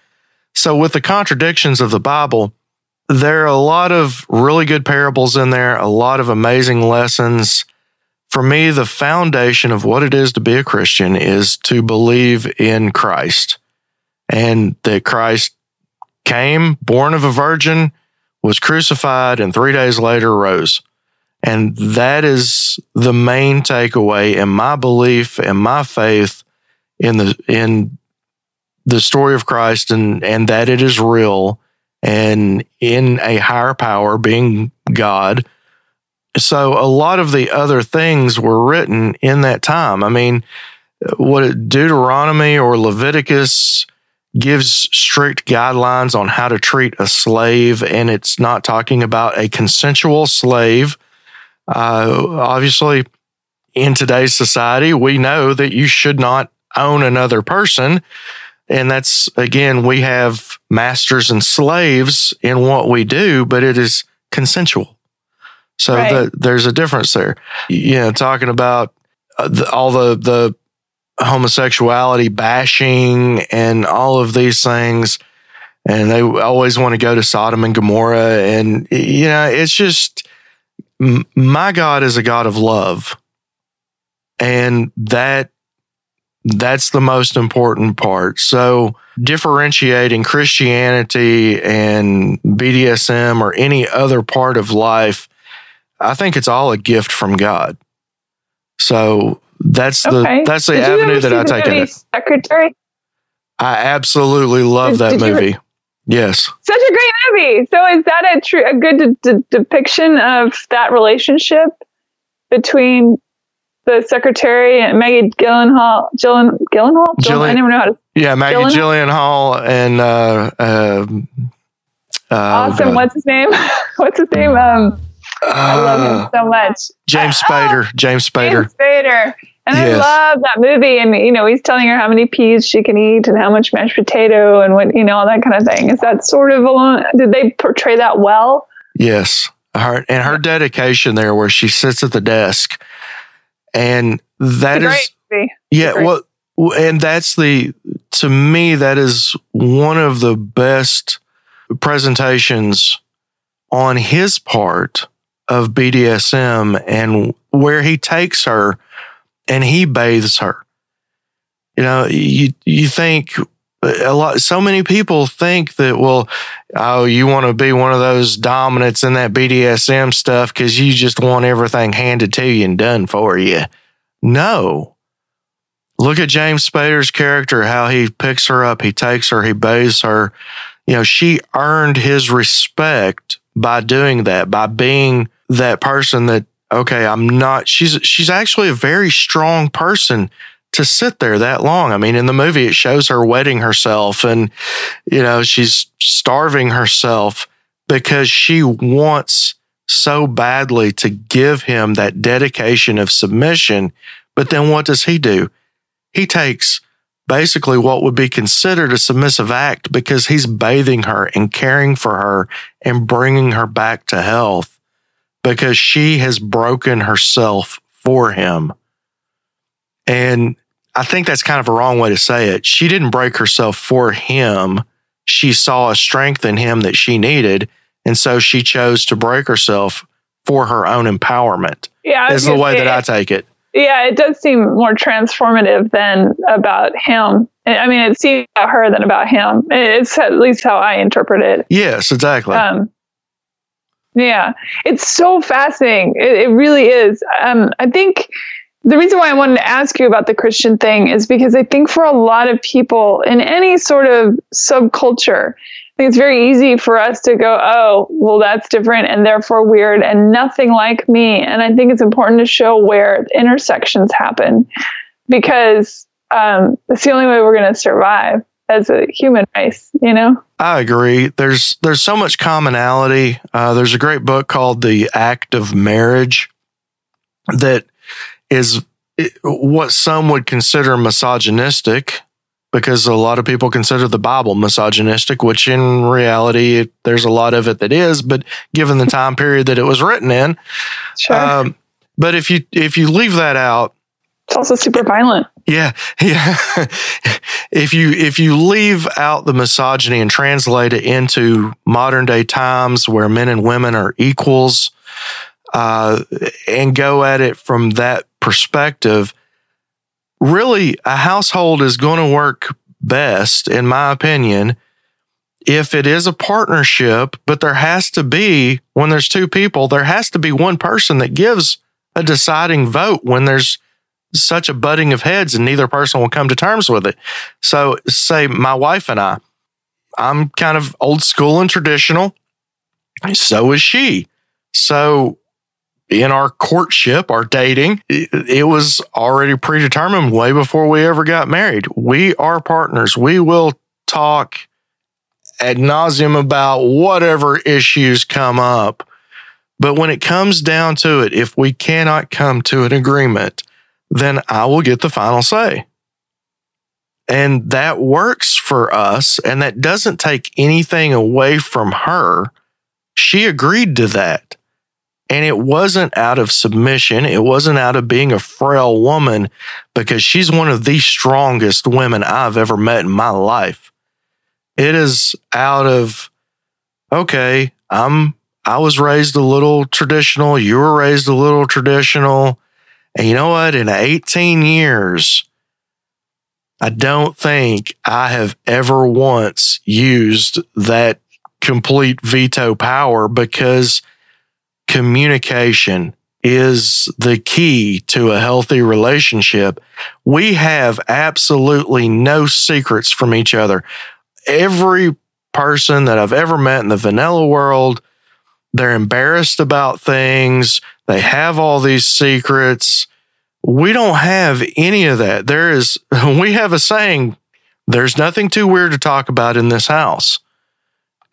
So, with the contradictions of the Bible, there are a lot of really good parables in there, a lot of amazing lessons. For me, the foundation of what it is to be a Christian is to believe in Christ and that Christ came, born of a virgin, was crucified, and three days later rose. And that is the main takeaway in my belief and my faith in the in the story of Christ and and that it is real and in a higher power being God. So a lot of the other things were written in that time. I mean, what Deuteronomy or Leviticus gives strict guidelines on how to treat a slave, and it's not talking about a consensual slave. Uh, obviously, in today's society, we know that you should not own another person. And that's, again, we have masters and slaves in what we do, but it is consensual. So right. the, there's a difference there. You know, talking about uh, the, all the, the homosexuality bashing and all of these things. And they always want to go to Sodom and Gomorrah. And, you know, it's just, my God is a God of love. And that, that's the most important part. So differentiating Christianity and BDSM or any other part of life, I think it's all a gift from God. So that's the that's the did avenue that I take it. Secretary. I absolutely love did, that movie. Yes, such a great movie. So is that a true a good de- depiction of that relationship between the secretary and Maggie Gyllenhaal? Gyllen, Gyllenhaal? Gyllen, I never know how to. Yeah, Maggie Gyllenhaal, Gyllenhaal and uh, uh, uh, awesome. What's his name? What's his name? Um, I love him uh, so much. James Spader. James Spader. James Spader. And yes. I love that movie. And, you know, he's telling her how many peas she can eat and how much mashed potato and what, you know, all that kind of thing. Is that sort of along? Did they portray that well? Yes. Her, and her dedication there where she sits at the desk. And that is, yeah, well, and that's the, to me, that is one of the best presentations on his part of BDSM and where he takes her and he bathes her. You know, you you think a lot so many people think that well oh you want to be one of those dominants in that BDSM stuff cuz you just want everything handed to you and done for you. No. Look at James Spader's character how he picks her up, he takes her, he bathes her. You know, she earned his respect by doing that, by being that person that okay, I'm not she's she's actually a very strong person to sit there that long. I mean, in the movie it shows her wetting herself and you know, she's starving herself because she wants so badly to give him that dedication of submission. But then what does he do? He takes basically what would be considered a submissive act because he's bathing her and caring for her and bringing her back to health because she has broken herself for him. And I think that's kind of a wrong way to say it. She didn't break herself for him. She saw a strength in him that she needed. And so she chose to break herself for her own empowerment. Yeah. Is the way that I take it. Yeah, it does seem more transformative than about him. I mean, it seems about her than about him. It's at least how I interpret it. Yes, exactly. Um, yeah, it's so fascinating. It, it really is. Um, I think the reason why I wanted to ask you about the Christian thing is because I think for a lot of people in any sort of subculture, think it's very easy for us to go, oh, well, that's different and therefore weird and nothing like me. And I think it's important to show where intersections happen because um, it's the only way we're going to survive as a human race, you know? I agree. There's there's so much commonality. Uh, there's a great book called The Act of Marriage that is what some would consider misogynistic because a lot of people consider the Bible misogynistic, which in reality, there's a lot of it that is, but given the time period that it was written in. Sure. Um, but if you if you leave that out, it's also super violent. Yeah, yeah. if you if you leave out the misogyny and translate it into modern day times where men and women are equals, uh, and go at it from that perspective, really a household is going to work best, in my opinion, if it is a partnership, but there has to be, when there's two people, there has to be one person that gives a deciding vote when there's such a butting of heads and neither person will come to terms with it. So, say my wife and I, I'm kind of old school and traditional. So is she. So, in our courtship, our dating, it, was already predetermined way before we ever got married. We are partners. We will talk ad nauseum about whatever issues come up. But when it comes down to it, if we cannot come to an agreement, then I will get the final say. And that works for us. And that doesn't take anything away from her. She agreed to that. And it wasn't out of submission. It wasn't out of being a frail woman because she's one of the strongest women I've ever met in my life. It is out of, okay, I'm, I was raised a little traditional. You were raised a little traditional. And you know what? In 18 years, I don't think I have ever once used that complete veto power because communication is the key to a healthy relationship. We have absolutely no secrets from each other. Every person that I've ever met in the vanilla world, they're embarrassed about things. They have all these secrets. We don't have any of that. There is, we have a saying, there's nothing too weird to talk about in this house.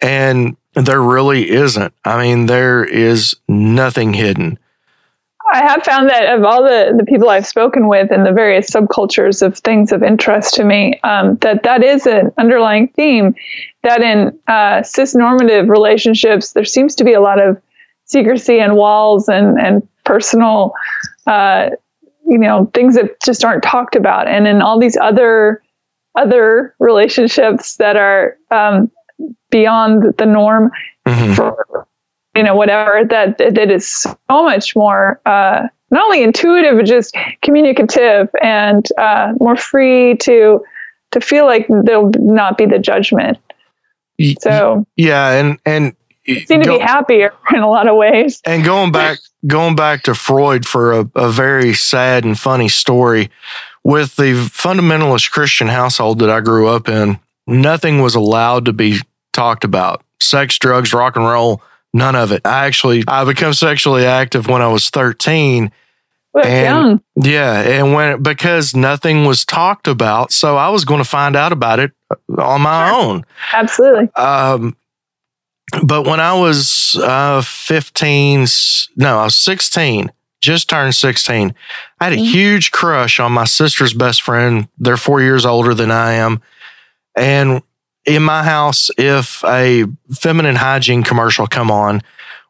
And there really isn't. I mean, there is nothing hidden. I have found that of all the, the people I've spoken with in the various subcultures of things of interest to me, um, that that is an underlying theme. That in uh, cis-normative relationships, there seems to be a lot of secrecy and walls and and personal, uh, you know, things that just aren't talked about. And in all these other other relationships that are um, beyond the norm mm-hmm. for you know whatever that that is so much more uh, not only intuitive but just communicative and uh, more free to to feel like there'll not be the judgment. So yeah, and and seem to go, be happier in a lot of ways. And going back going back to Freud for a, a very sad and funny story with the fundamentalist Christian household that I grew up in, nothing was allowed to be talked about. Sex, drugs, rock and roll, none of it. I actually I became sexually active when I was 13. Well, and, young. Yeah, and when because nothing was talked about, so I was going to find out about it on my sure. own. Absolutely. Um, but when I was uh, 15, no, I was 16, just turned 16, I had a mm-hmm. huge crush on my sister's best friend. They're four years older than I am. And in my house, if a feminine hygiene commercial come on,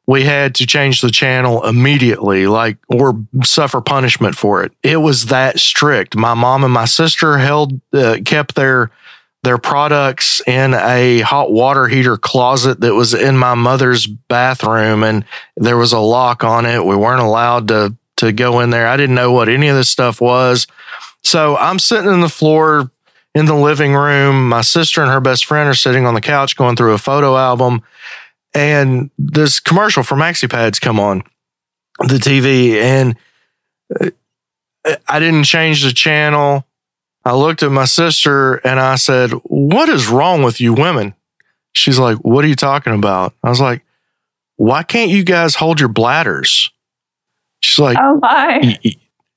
we had to change the channel immediately, like or suffer punishment for it. It was that strict. My mom and my sister held uh, kept their their products in a hot water heater closet that was in my mother's bathroom, and there was a lock on it. We weren't allowed to to go in there. I didn't know what any of this stuff was. So I'm sitting in the floor in the living room. My sister and her best friend are sitting on the couch going through a photo album. And this commercial for MaxiPads come on the TV and uh, I didn't change the channel. I looked at my sister and I said, What is wrong with you women? She's like, What are you talking about? I was like, Why can't you guys hold your bladders? She's like, Oh my.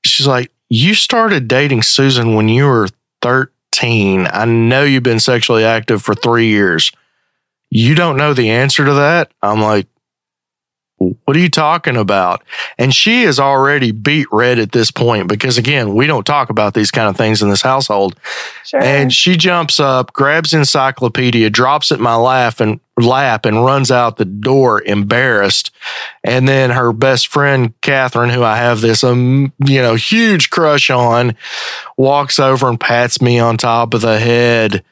She's like, You started dating Susan when you were 13. I know you've been sexually active for three years. You don't know the answer to that? I'm like, what are you talking about? And she is already beet red at this point because, again, we don't talk about these kind of things in this household. Sure. And she jumps up, grabs encyclopedia, drops it in my lap and lap and runs out the door embarrassed. And then her best friend, Catherine, who I have this, um, you know, huge crush on, walks over and pats me on top of the head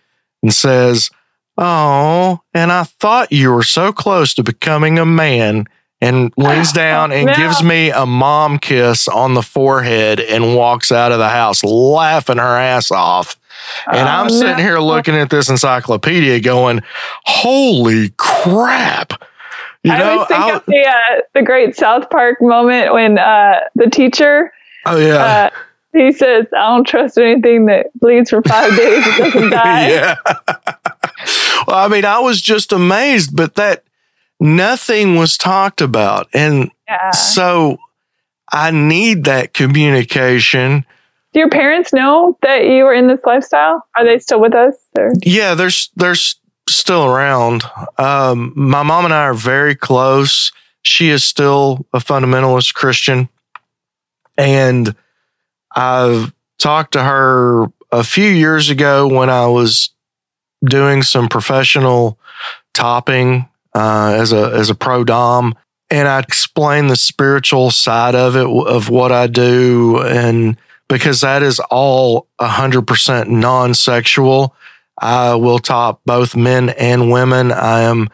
and says, Oh, and I thought you were so close to becoming a man. And leans down and No. gives me a mom kiss on the forehead and walks out of the house laughing her ass off. And Oh, I'm sitting no. here looking at this encyclopedia going, holy crap. You I know, always think I- of the uh, the great South Park moment when uh, the teacher oh, yeah. uh, he says, "I don't trust anything that bleeds for five days. It doesn't die." yeah. well, I mean, I was just amazed, but that nothing was talked about. And Yeah. so I need that communication. Do your parents know that you were in this lifestyle? Are they still with us? Or? Yeah, there's there's still around. Um, my mom and I are very close. She is still a fundamentalist Christian, and I've talked to her a few years ago when I was doing some professional topping uh, as a as a pro dom, and I explain the spiritual side of it of what I do, and because that is all hundred percent non sexual. I will top both men and women. I am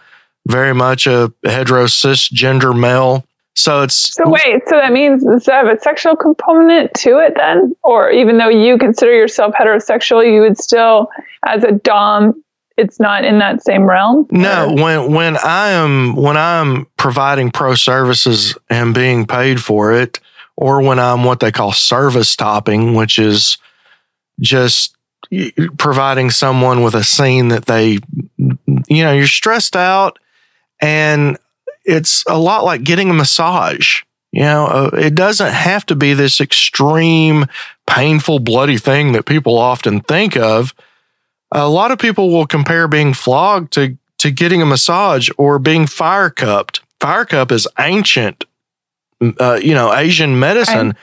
very much a hetero cisgender male. So it's So wait, so that means does it have a sexual component to it then? Or even though you consider yourself heterosexual, you would still, as a dom, it's not in that same realm. no Or- when when I am when I'm providing pro services and being paid for it, or when I'm what they call service topping, which is just providing someone with a scene that they you know you're stressed out and it's a lot like getting a massage you know uh, it doesn't have to be this extreme painful bloody thing that people often think of a lot of people will compare being flogged to to getting a massage or being fire cupped fire cup is ancient uh, you know asian medicine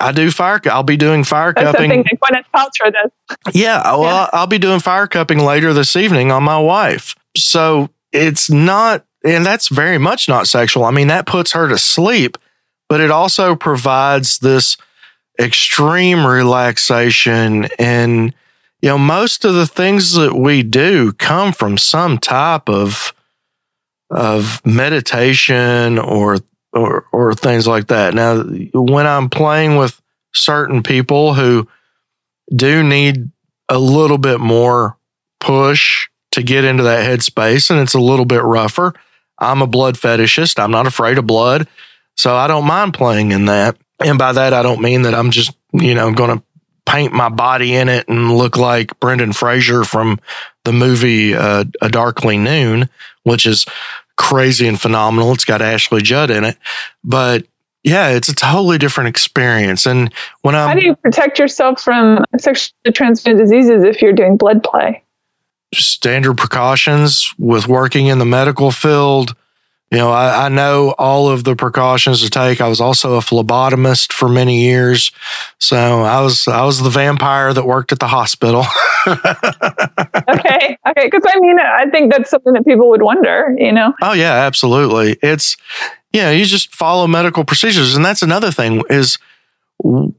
I do fire. I'll be doing fire That's cupping. something that Gwyneth Paltrow does. Yeah, well, Yeah. I'll be doing fire cupping later this evening on my wife. So it's not, and that's very much not sexual. I mean, that puts her to sleep, but it also provides this extreme relaxation. And, you know, most of the things that we do come from some type of, of meditation or, or, or things like that. Now, when I'm playing with certain people who, do need a little bit more push to get into that headspace and it's a little bit rougher. I'm a blood fetishist. I'm not afraid of blood. So I don't mind playing in that. And by that, I don't mean that I'm just, you know, going to paint my body in it and look like Brendan Fraser from the movie uh, A Darkly Noon, which is crazy and phenomenal. It's got Ashley Judd in it. But yeah, it's a totally different experience. And when I'm How do you protect yourself from sexually transmitted diseases if you're doing blood play? standard precautions with working in the medical field. You know, I, I know all of the precautions to take. I was also a phlebotomist for many years, so I was I was the vampire that worked at the hospital. Okay, okay, because I mean, I think that's something that people would wonder. You know, oh yeah, absolutely. It's yeah, you just follow medical procedures, and that's another thing is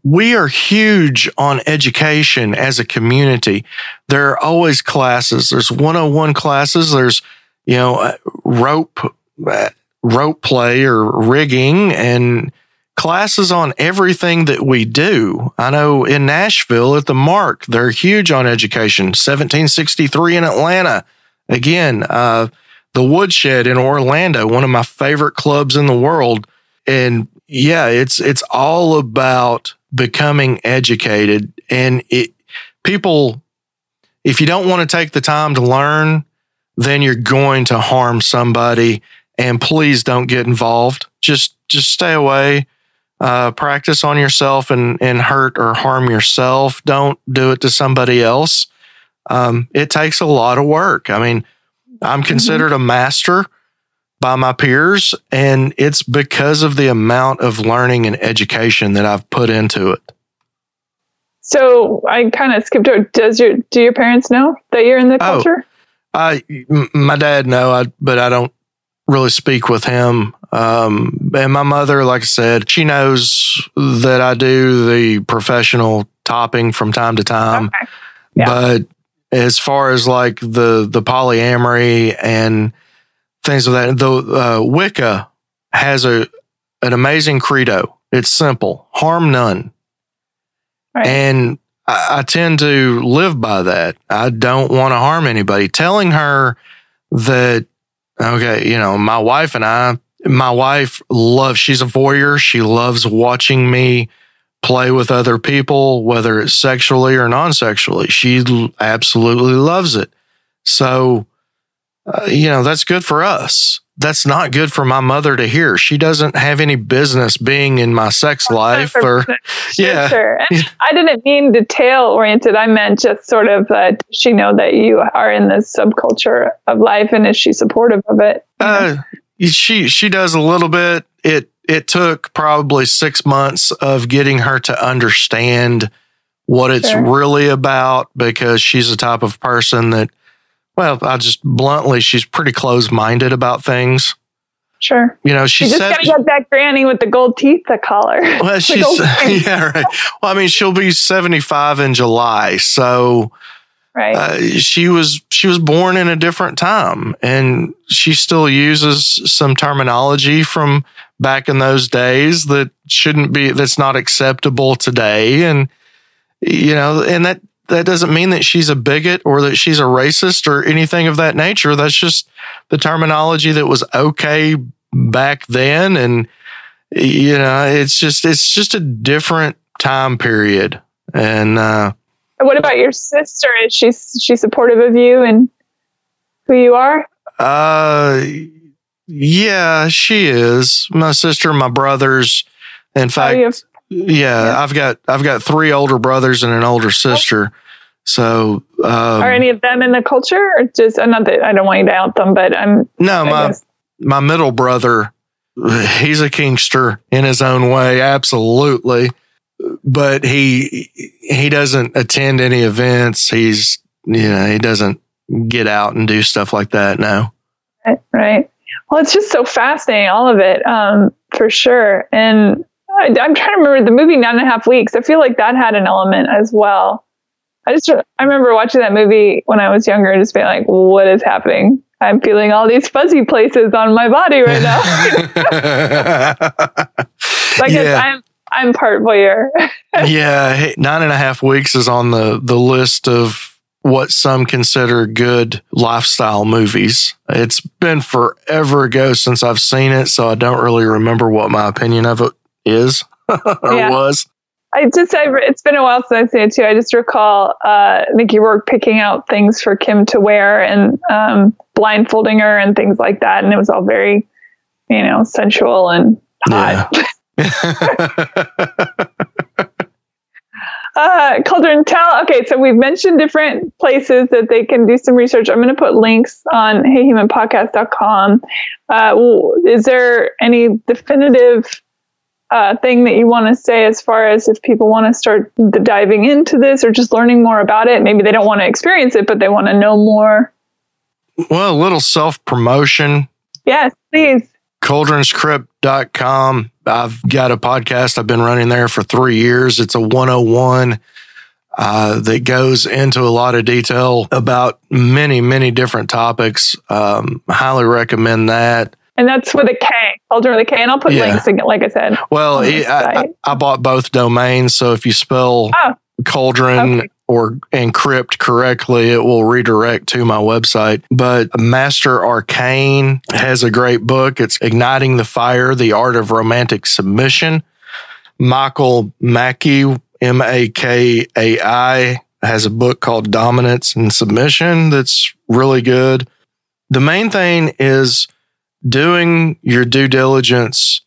we are huge on education as a community. There are always classes. There's 101 classes. There's, you know, uh, rope, rope play or rigging and classes on everything that we do. I know in Nashville at the Mark, they're huge on education. 1763 in Atlanta. Again, uh, the Woodshed in Orlando, one of my favorite clubs in the world. And yeah, it's it's all about becoming educated. And it people, if you don't want to take the time to learn, then you're going to harm somebody. And please don't get involved. Just just stay away. Uh, practice on yourself and and hurt or harm yourself. Don't do it to somebody else. Um, it takes a lot of work. I mean, I'm Mm-hmm. considered a master by my peers, and it's because of the amount of learning and education that I've put into it. So I kind of skipped over. Does your do your parents know that you're in the Oh. culture? I, m- my dad, no, I, but I don't really speak with him. Um, and my mother, like I said, she knows that I do the professional topping from time to time. okay. Yeah. But as far as like the the polyamory and things of that, the uh, Wicca has a an amazing credo. It's simple: harm none. Right. And I, I tend to live by that. I don't want to harm anybody. Telling her that, okay, you know, my wife and I, my wife loves, she's a voyeur. She loves watching me play with other people, whether it's sexually or non sexually. She absolutely loves it. So, uh, you know, that's good for us. That's not good for my mother to hear. She doesn't have any business being in my sex life or, Sure, yeah. sure. I didn't mean detail oriented. I meant just sort of uh, she know that you are in this subculture of life, and is she supportive of it? Uh, she she does a little bit. It it took probably six months of getting her to understand what it's Sure. really about because she's the type of person that, well, I just bluntly, she's pretty close minded about things. Sure. You know, she just said, gotta get that granny with the gold teeth to call her. well, she's yeah, right. Well, I mean, she'll be seventy five in July, so. right. uh, she was she was born in a different time and she still uses some terminology from back in those days that shouldn't be that's not acceptable today and you know and that that doesn't mean that she's a bigot or that she's a racist or anything of that nature that's just the terminology that was okay back then and you know it's just it's just a different time period and uh what about your sister? Is she she supportive of you and who you are? Uh, yeah, she is. My sister, my brothers. In Oh, fact, yeah, yeah. I've got I've got three older brothers and an older sister. So, um, are any of them in the culture, or just not that I don't want you to out them, but I'm. no, I my guess. my middle brother, he's a kinkster in his own way, absolutely. But he he doesn't attend any events. He's you know he doesn't get out and do stuff like that. No. Right, right. Well, it's just so fascinating, all of it, um, for sure. And I'm trying to remember the movie Nine and a Half Weeks. I feel like that had an element as well. I just I remember watching that movie when I was younger, and just being like, "What is happening? I'm feeling all these fuzzy places on my body right now." like Yeah. I'm I'm part voyeur. yeah, hey, nine and a half weeks is on the the list of what some consider good lifestyle movies. It's been forever ago since I've seen it, so I don't really remember what my opinion of it is or Yeah. was. I just, I, it's been a while since I've seen it too. I just recall uh, Mickey Rourke picking out things for Kim to wear and um, blindfolding her and things like that. And it was all very, you know, sensual and hot. Uh, Cauldron, tell, okay, so we've mentioned different places that they can do some research. I'm going to put links on heyhumanpodcast.com. Uh, is there any definitive uh, thing that you want to say as far as if people want to start diving into this or just learning more about it? Maybe they don't want to experience it, but they want to know more. well, a little self promotion. Yes, please. cauldronscrypt.com. I've got a podcast I've been running there for three years. It's a 101 uh, that goes into a lot of detail about many, many different topics. Um, highly recommend that. And that's with a K, Cauldron with a K. And I'll put Yeah. links again, like I said. Well, it- I, I. I bought both domains. So if you spell Oh. cauldron Okay. or encrypt correctly, it will redirect to my website. But Master Arcane has a great book. It's Igniting the Fire, The Art of Romantic Submission. Michael Makai, M A K A I, has a book called Dominance and Submission that's really good. the main thing is doing your due diligence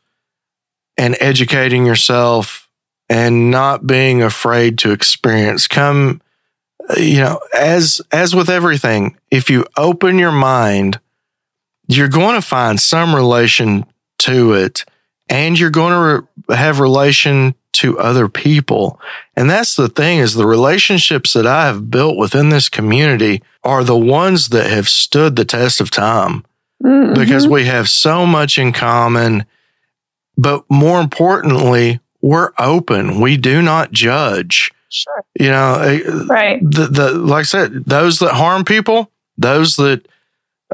and educating yourself and not being afraid to experience. Come you know as as with everything if you open your mind you're going to find some relation to it and you're going to re- have relation to other people. And that's the thing is the relationships that i have built within this community are the ones that have stood the test of time mm-hmm. because we have so much in common but more importantly, we're open. We do not judge. Sure. You know, eh, right. The, the, like I said, those that harm people, those that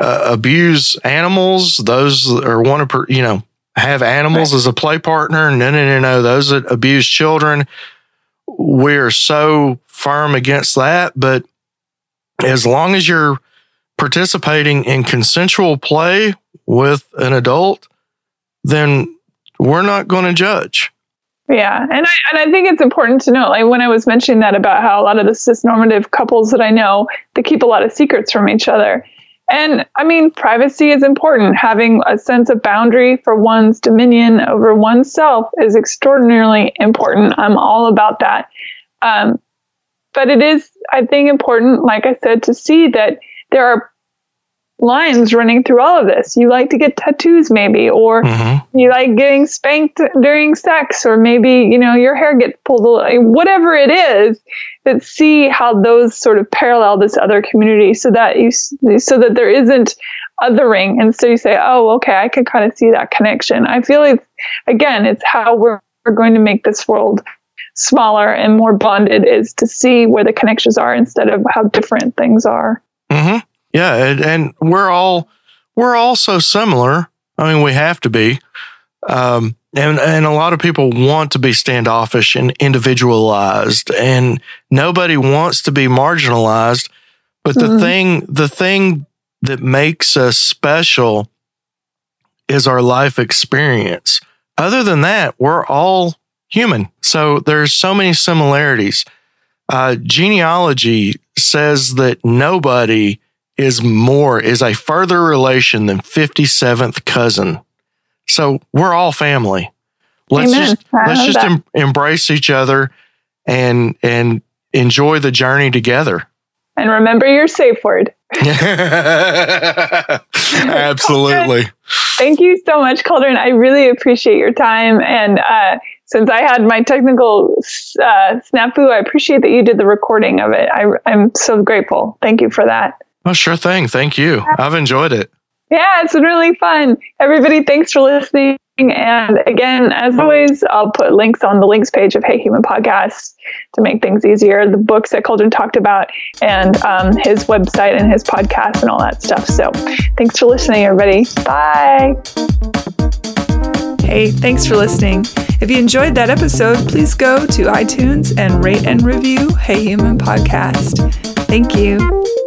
uh, abuse animals, those that are want to, you know, have animals right. as a play partner. No, no, no, no. Those that abuse children, we're so firm against that. But as long as you're participating in consensual play with an adult, then we're not going to judge. Yeah, and I and I think it's important to note, like when I was mentioning that about how a lot of the cisnormative couples that I know they keep a lot of secrets from each other, and I mean privacy is important. Having a sense of boundary for one's dominion over oneself is extraordinarily important. I'm all about that, um, but it is I think important, like I said, to see that there are lines running through all of this. You like to get tattoos, maybe, or mm-hmm. you like getting spanked during sex, or maybe you know your hair gets pulled. Whatever it is, that see how those sort of parallel this other community, so that you so that there isn't othering, and so you say, oh, okay, I can kind of see that connection. I feel like again, it's how we're, we're going to make this world smaller and more bonded is to see where the connections are instead of how different things are. Mm-hmm. Yeah, and, and, we're all we're all so similar. I mean, we have to be. Um, and and a lot of people want to be standoffish and individualized, and nobody wants to be marginalized. But the mm-hmm. thing the thing that makes us special is our life experience. Other than that, we're all human. So there's so many similarities. Uh, genealogy says that nobody is more, is a further relation than 57th cousin. So we're all family. Let's Amen. just, let's just em- embrace each other and, and enjoy the journey together. And remember your safe word. Absolutely. Thank you so much, Cauldron. I really appreciate your time. And uh, since I had my technical uh, snafu, I appreciate that you did the recording of it. I, I'm so grateful. Thank you for that. Oh, sure thing. Thank you. I've enjoyed it. Yeah, it's been really fun. Everybody, thanks for listening. And again, as always, I'll put links on the links page of Hey Human Podcast to make things easier. The books that Cauldron talked about, and um, his website and his podcast and all that stuff. So thanks for listening, everybody. Bye. Hey, thanks for listening. If you enjoyed that episode, please go to iTunes and rate and review Hey Human Podcast. Thank you.